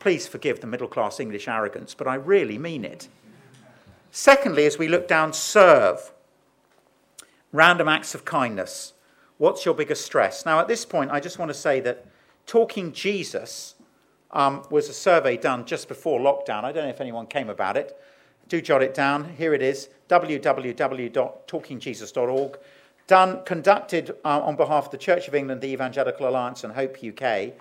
Please forgive the middle class English arrogance, but I really mean it. Secondly, as we look down, serve. Random acts of kindness. What's your biggest stress? Now, at this point, I just want to say that Talking Jesus um, was a survey done just before lockdown. I don't know if anyone came about it. Do jot it down. Here it is www.talkingjesus.org. Done, conducted uh, on behalf of the Church of England, the Evangelical Alliance, and Hope UK.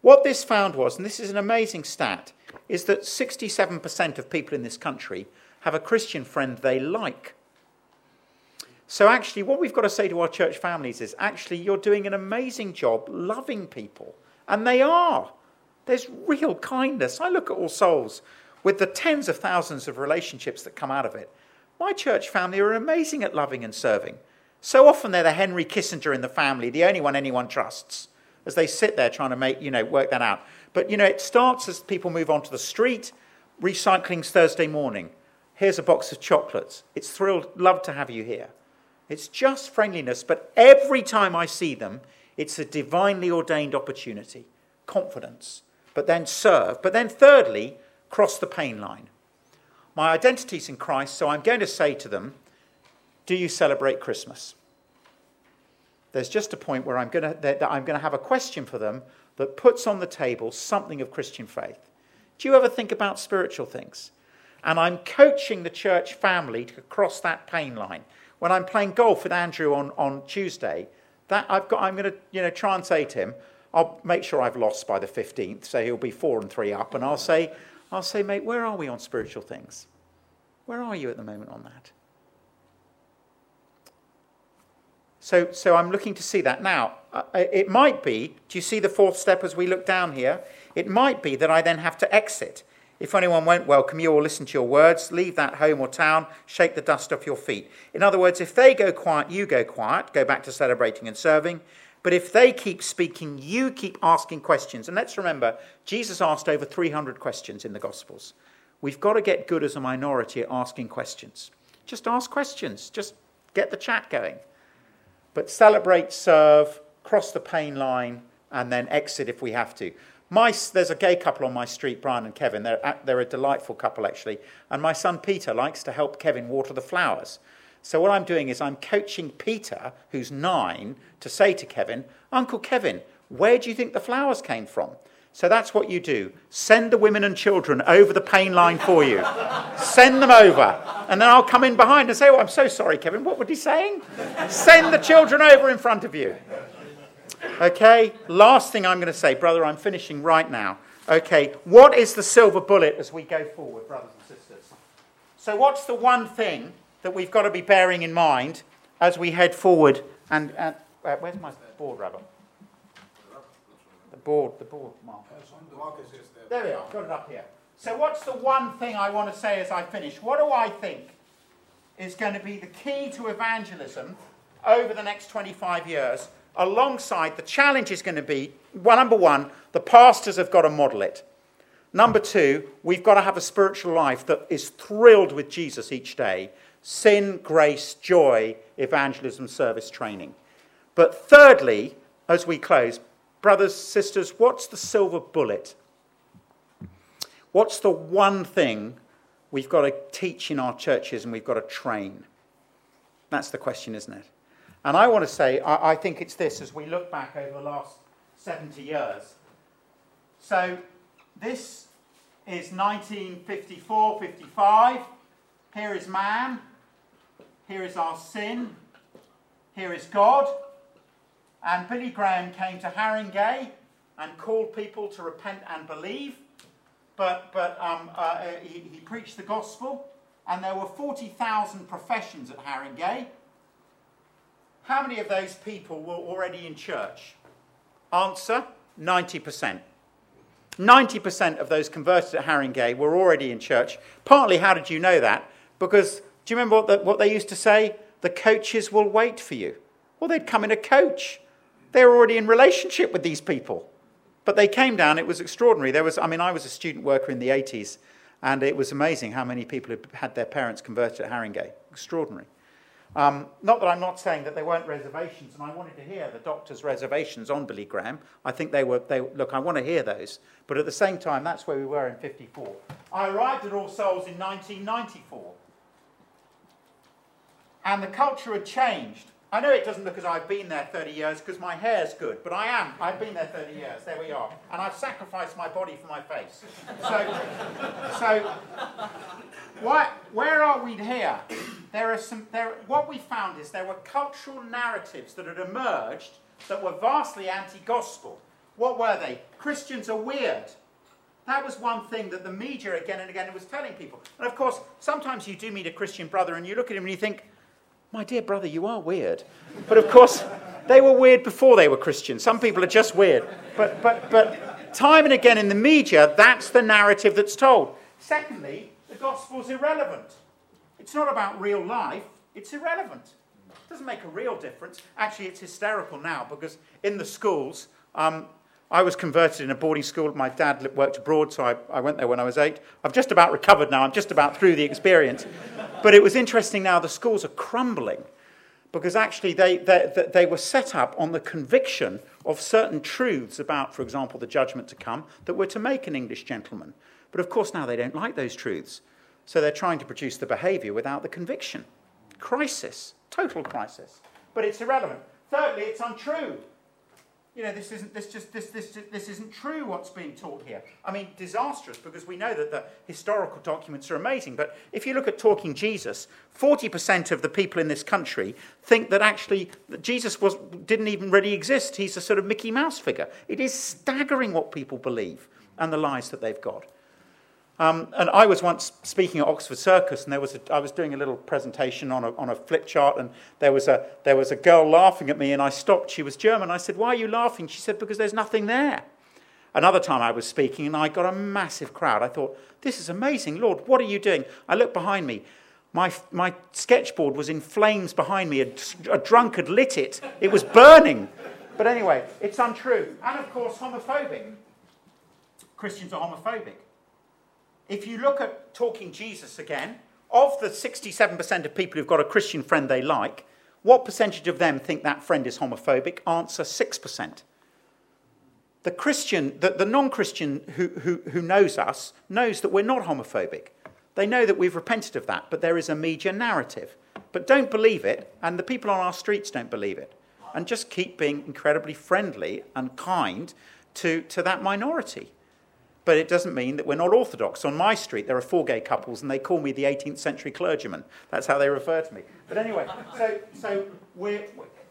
What this found was, and this is an amazing stat, is that 67% of people in this country have a Christian friend they like. So, actually, what we've got to say to our church families is actually, you're doing an amazing job loving people. And they are. There's real kindness. I look at All Souls with the tens of thousands of relationships that come out of it. My church family are amazing at loving and serving. So often they're the Henry Kissinger in the family, the only one anyone trusts, as they sit there trying to make, you know, work that out. But, you know, it starts as people move onto the street. Recycling's Thursday morning. Here's a box of chocolates. It's thrilled, love to have you here. It's just friendliness, but every time I see them, it's a divinely ordained opportunity, confidence, but then serve. But then, thirdly, cross the pain line. My identity's in Christ, so I'm going to say to them, Do you celebrate Christmas? There's just a point where I'm going to, that I'm going to have a question for them that puts on the table something of Christian faith. Do you ever think about spiritual things? and I'm coaching the church family to cross that pain line. When I'm playing golf with Andrew on, on Tuesday, that I've got, I'm going to you know, try and say to him, I'll make sure I've lost by the 15th, so he'll be four and three up, and I'll say, I'll say, mate, where are we on spiritual things? Where are you at the moment on that? So, so I'm looking to see that. Now, it might be, do you see the fourth step as we look down here? It might be that I then have to exit. If anyone won't welcome you or listen to your words, leave that home or town, shake the dust off your feet. In other words, if they go quiet, you go quiet, go back to celebrating and serving. But if they keep speaking, you keep asking questions. And let's remember, Jesus asked over 300 questions in the Gospels. We've got to get good as a minority at asking questions. Just ask questions, just get the chat going. But celebrate, serve, cross the pain line, and then exit if we have to. My, there's a gay couple on my street, Brian and Kevin. They're, they're a delightful couple, actually. And my son Peter likes to help Kevin water the flowers. So what I'm doing is I'm coaching Peter, who's nine, to say to Kevin, Uncle Kevin, where do you think the flowers came from? So that's what you do. Send the women and children over the pain line for you. Send them over. And then I'll come in behind and say, Oh, I'm so sorry, Kevin. What was he saying? Send the children over in front of you. Okay, last thing I'm going to say, brother, I'm finishing right now. Okay, what is the silver bullet as we go forward, brothers and sisters? So, what's the one thing that we've got to be bearing in mind as we head forward? And, and uh, where's my board, Rabbi? Board, the board, Mark. There we are, got it up here. So what's the one thing I want to say as I finish? What do I think is going to be the key to evangelism over the next 25 years? Alongside the challenge is going to be, well, number one, the pastors have got to model it. Number two, we've got to have a spiritual life that is thrilled with Jesus each day. Sin, grace, joy, evangelism, service, training. But thirdly, as we close, brothers, sisters, what's the silver bullet? What's the one thing we've got to teach in our churches and we've got to train? That's the question, isn't it? And I want to say, I, I think it's this as we look back over the last 70 years. So, this is 1954 55. Here is man. Here is our sin. Here is God. And Billy Graham came to Harringay and called people to repent and believe. But, but um, uh, he, he preached the gospel, and there were 40,000 professions at Harringay. How many of those people were already in church? Answer 90%. 90% of those converted at Harringay were already in church. Partly, how did you know that? Because do you remember what, the, what they used to say? The coaches will wait for you. Well, they'd come in a coach. They were already in relationship with these people. But they came down, it was extraordinary. There was, I mean, I was a student worker in the 80s, and it was amazing how many people had had their parents converted at Harringay. Extraordinary. Um, not that I'm not saying that there weren't reservations, and I wanted to hear the doctor's reservations on Billy Graham. I think they were, they, look, I want to hear those. But at the same time, that's where we were in 54. I arrived at All Souls in 1994. And the culture had changed. I know it doesn't look as I've been there 30 years because my hair's good, but I am. I've been there 30 years. There we are. And I've sacrificed my body for my face. So, so where are we here? There are some, there, what we found is there were cultural narratives that had emerged that were vastly anti gospel. What were they? Christians are weird. That was one thing that the media again and again was telling people. And of course, sometimes you do meet a Christian brother and you look at him and you think, my dear brother, you are weird. But of course, they were weird before they were Christian. Some people are just weird. But, but, but time and again in the media, that's the narrative that's told. Secondly, the gospel's irrelevant. It's not about real life, it's irrelevant. It doesn't make a real difference. Actually, it's hysterical now because in the schools, um, I was converted in a boarding school. My dad worked abroad, so I, I, went there when I was eight. I've just about recovered now. I'm just about through the experience. But it was interesting now, the schools are crumbling because actually they, they, they were set up on the conviction of certain truths about, for example, the judgment to come that were to make an English gentleman. But of course, now they don't like those truths. So they're trying to produce the behavior without the conviction. Crisis, total crisis. But it's irrelevant. Thirdly, it's untrue. You know, this isn't, this just, this, this, this isn't true what's being taught here. I mean, disastrous because we know that the historical documents are amazing. But if you look at Talking Jesus, 40% of the people in this country think that actually that Jesus was, didn't even really exist. He's a sort of Mickey Mouse figure. It is staggering what people believe and the lies that they've got. Um, and I was once speaking at Oxford Circus, and there was a, I was doing a little presentation on a, on a flip chart, and there was, a, there was a girl laughing at me, and I stopped. She was German. I said, Why are you laughing? She said, Because there's nothing there. Another time I was speaking, and I got a massive crowd. I thought, This is amazing. Lord, what are you doing? I looked behind me. My, my sketchboard was in flames behind me. A, a drunk had lit it, it was burning. But anyway, it's untrue. And of course, homophobic. Christians are homophobic. If you look at Talking Jesus again, of the 67% of people who've got a Christian friend they like, what percentage of them think that friend is homophobic? Answer 6%. The Christian, the, the non Christian who, who, who knows us, knows that we're not homophobic. They know that we've repented of that, but there is a media narrative. But don't believe it, and the people on our streets don't believe it. And just keep being incredibly friendly and kind to, to that minority but it doesn't mean that we're not orthodox. On my street, there are four gay couples, and they call me the 18th century clergyman. That's how they refer to me. But anyway, so, so we're,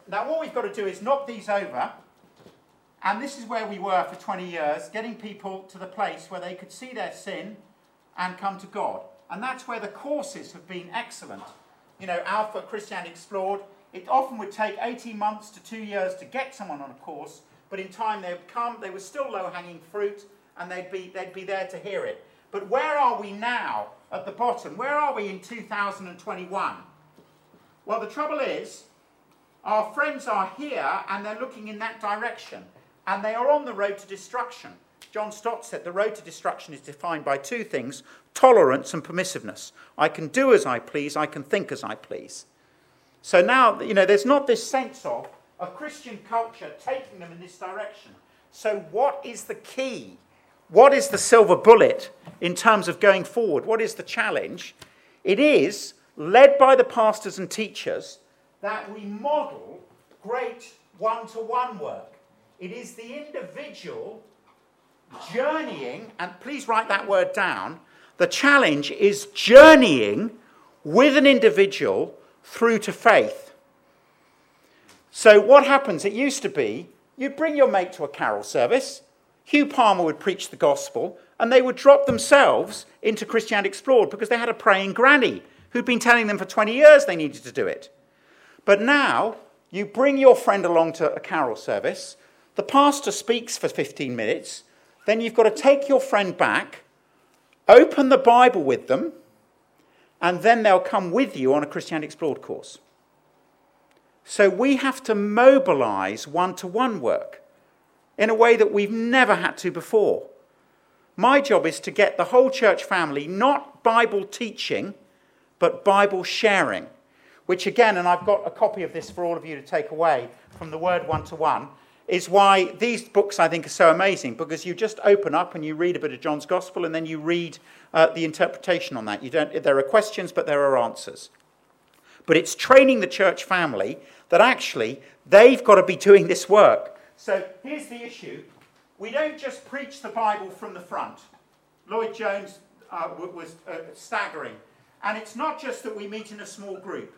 now what we've got to do is knock these over, and this is where we were for 20 years, getting people to the place where they could see their sin and come to God. And that's where the courses have been excellent. You know, Alpha Christianity Explored, it often would take 18 months to two years to get someone on a course, but in time they would come, they were still low hanging fruit, and they'd be, they'd be there to hear it. But where are we now at the bottom? Where are we in 2021? Well, the trouble is, our friends are here and they're looking in that direction, and they are on the road to destruction. John Stott said the road to destruction is defined by two things tolerance and permissiveness. I can do as I please, I can think as I please. So now, you know, there's not this sense of a Christian culture taking them in this direction. So, what is the key what is the silver bullet in terms of going forward? What is the challenge? It is, led by the pastors and teachers, that we model great one to one work. It is the individual journeying, and please write that word down. The challenge is journeying with an individual through to faith. So, what happens? It used to be you'd bring your mate to a carol service, Hugh Palmer would preach the gospel, and they would drop themselves into Christianity Explored because they had a praying granny who'd been telling them for 20 years they needed to do it. But now, you bring your friend along to a carol service, the pastor speaks for 15 minutes, then you've got to take your friend back, open the Bible with them, and then they'll come with you on a Christianity Explored course. So we have to mobilize one to one work in a way that we've never had to before. My job is to get the whole church family not Bible teaching, but Bible sharing. Which, again, and I've got a copy of this for all of you to take away from the Word One to One, is why these books I think are so amazing because you just open up and you read a bit of John's Gospel and then you read uh, the interpretation on that. You don't, there are questions, but there are answers. But it's training the church family that actually they've got to be doing this work. So here's the issue. We don't just preach the Bible from the front. Lloyd Jones uh, was uh, staggering. And it's not just that we meet in a small group.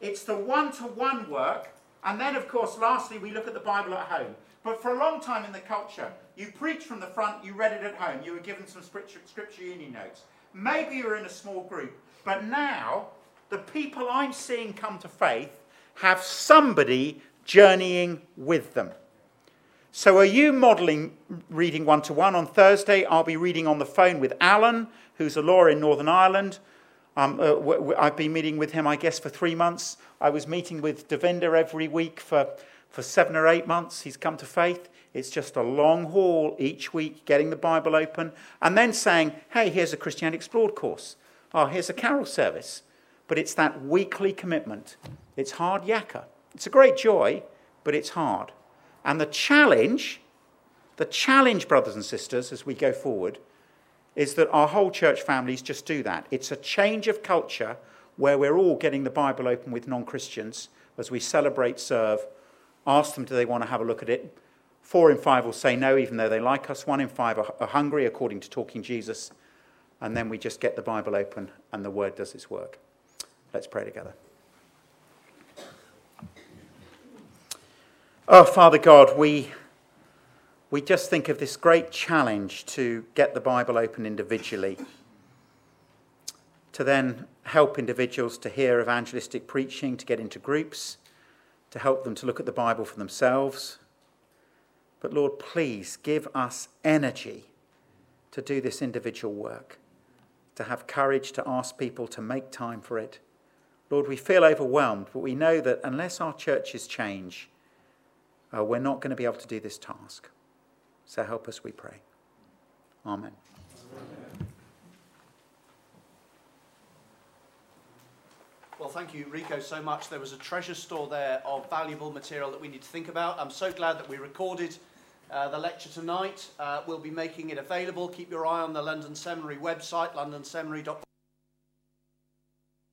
It's the one-to-one work. And then, of course, lastly, we look at the Bible at home. But for a long time in the culture, you preach from the front, you read it at home, you were given some scripture, union notes. Maybe you were in a small group. But now, the people I'm seeing come to faith have somebody journeying with them. So, are you modeling reading one to one? On Thursday, I'll be reading on the phone with Alan, who's a lawyer in Northern Ireland. Um, uh, w- w- I've been meeting with him, I guess, for three months. I was meeting with Devinder every week for, for seven or eight months. He's come to faith. It's just a long haul each week, getting the Bible open, and then saying, hey, here's a Christianity Explored course. Oh, here's a carol service. But it's that weekly commitment. It's hard yakka. It's a great joy, but it's hard. And the challenge, the challenge, brothers and sisters, as we go forward, is that our whole church families just do that. It's a change of culture where we're all getting the Bible open with non Christians as we celebrate, serve, ask them do they want to have a look at it, Four in five will say no, even though they like us. One in five are, hungry, according to Talking Jesus. And then we just get the Bible open and the Word does its work. Let's pray together. Oh, Father God, we, we just think of this great challenge to get the Bible open individually, to then help individuals to hear evangelistic preaching, to get into groups, to help them to look at the Bible for themselves. But Lord, please give us energy to do this individual work, to have courage to ask people to make time for it. Lord, we feel overwhelmed, but we know that unless our churches change, uh, we're not going to be able to do this task. So help us, we pray. Amen. Well, thank you, Rico, so much. There was a treasure store there of valuable material that we need to think about. I'm so glad that we recorded uh, the lecture tonight. Uh, we'll be making it available. Keep your eye on the London Seminary website, londonseminary.com.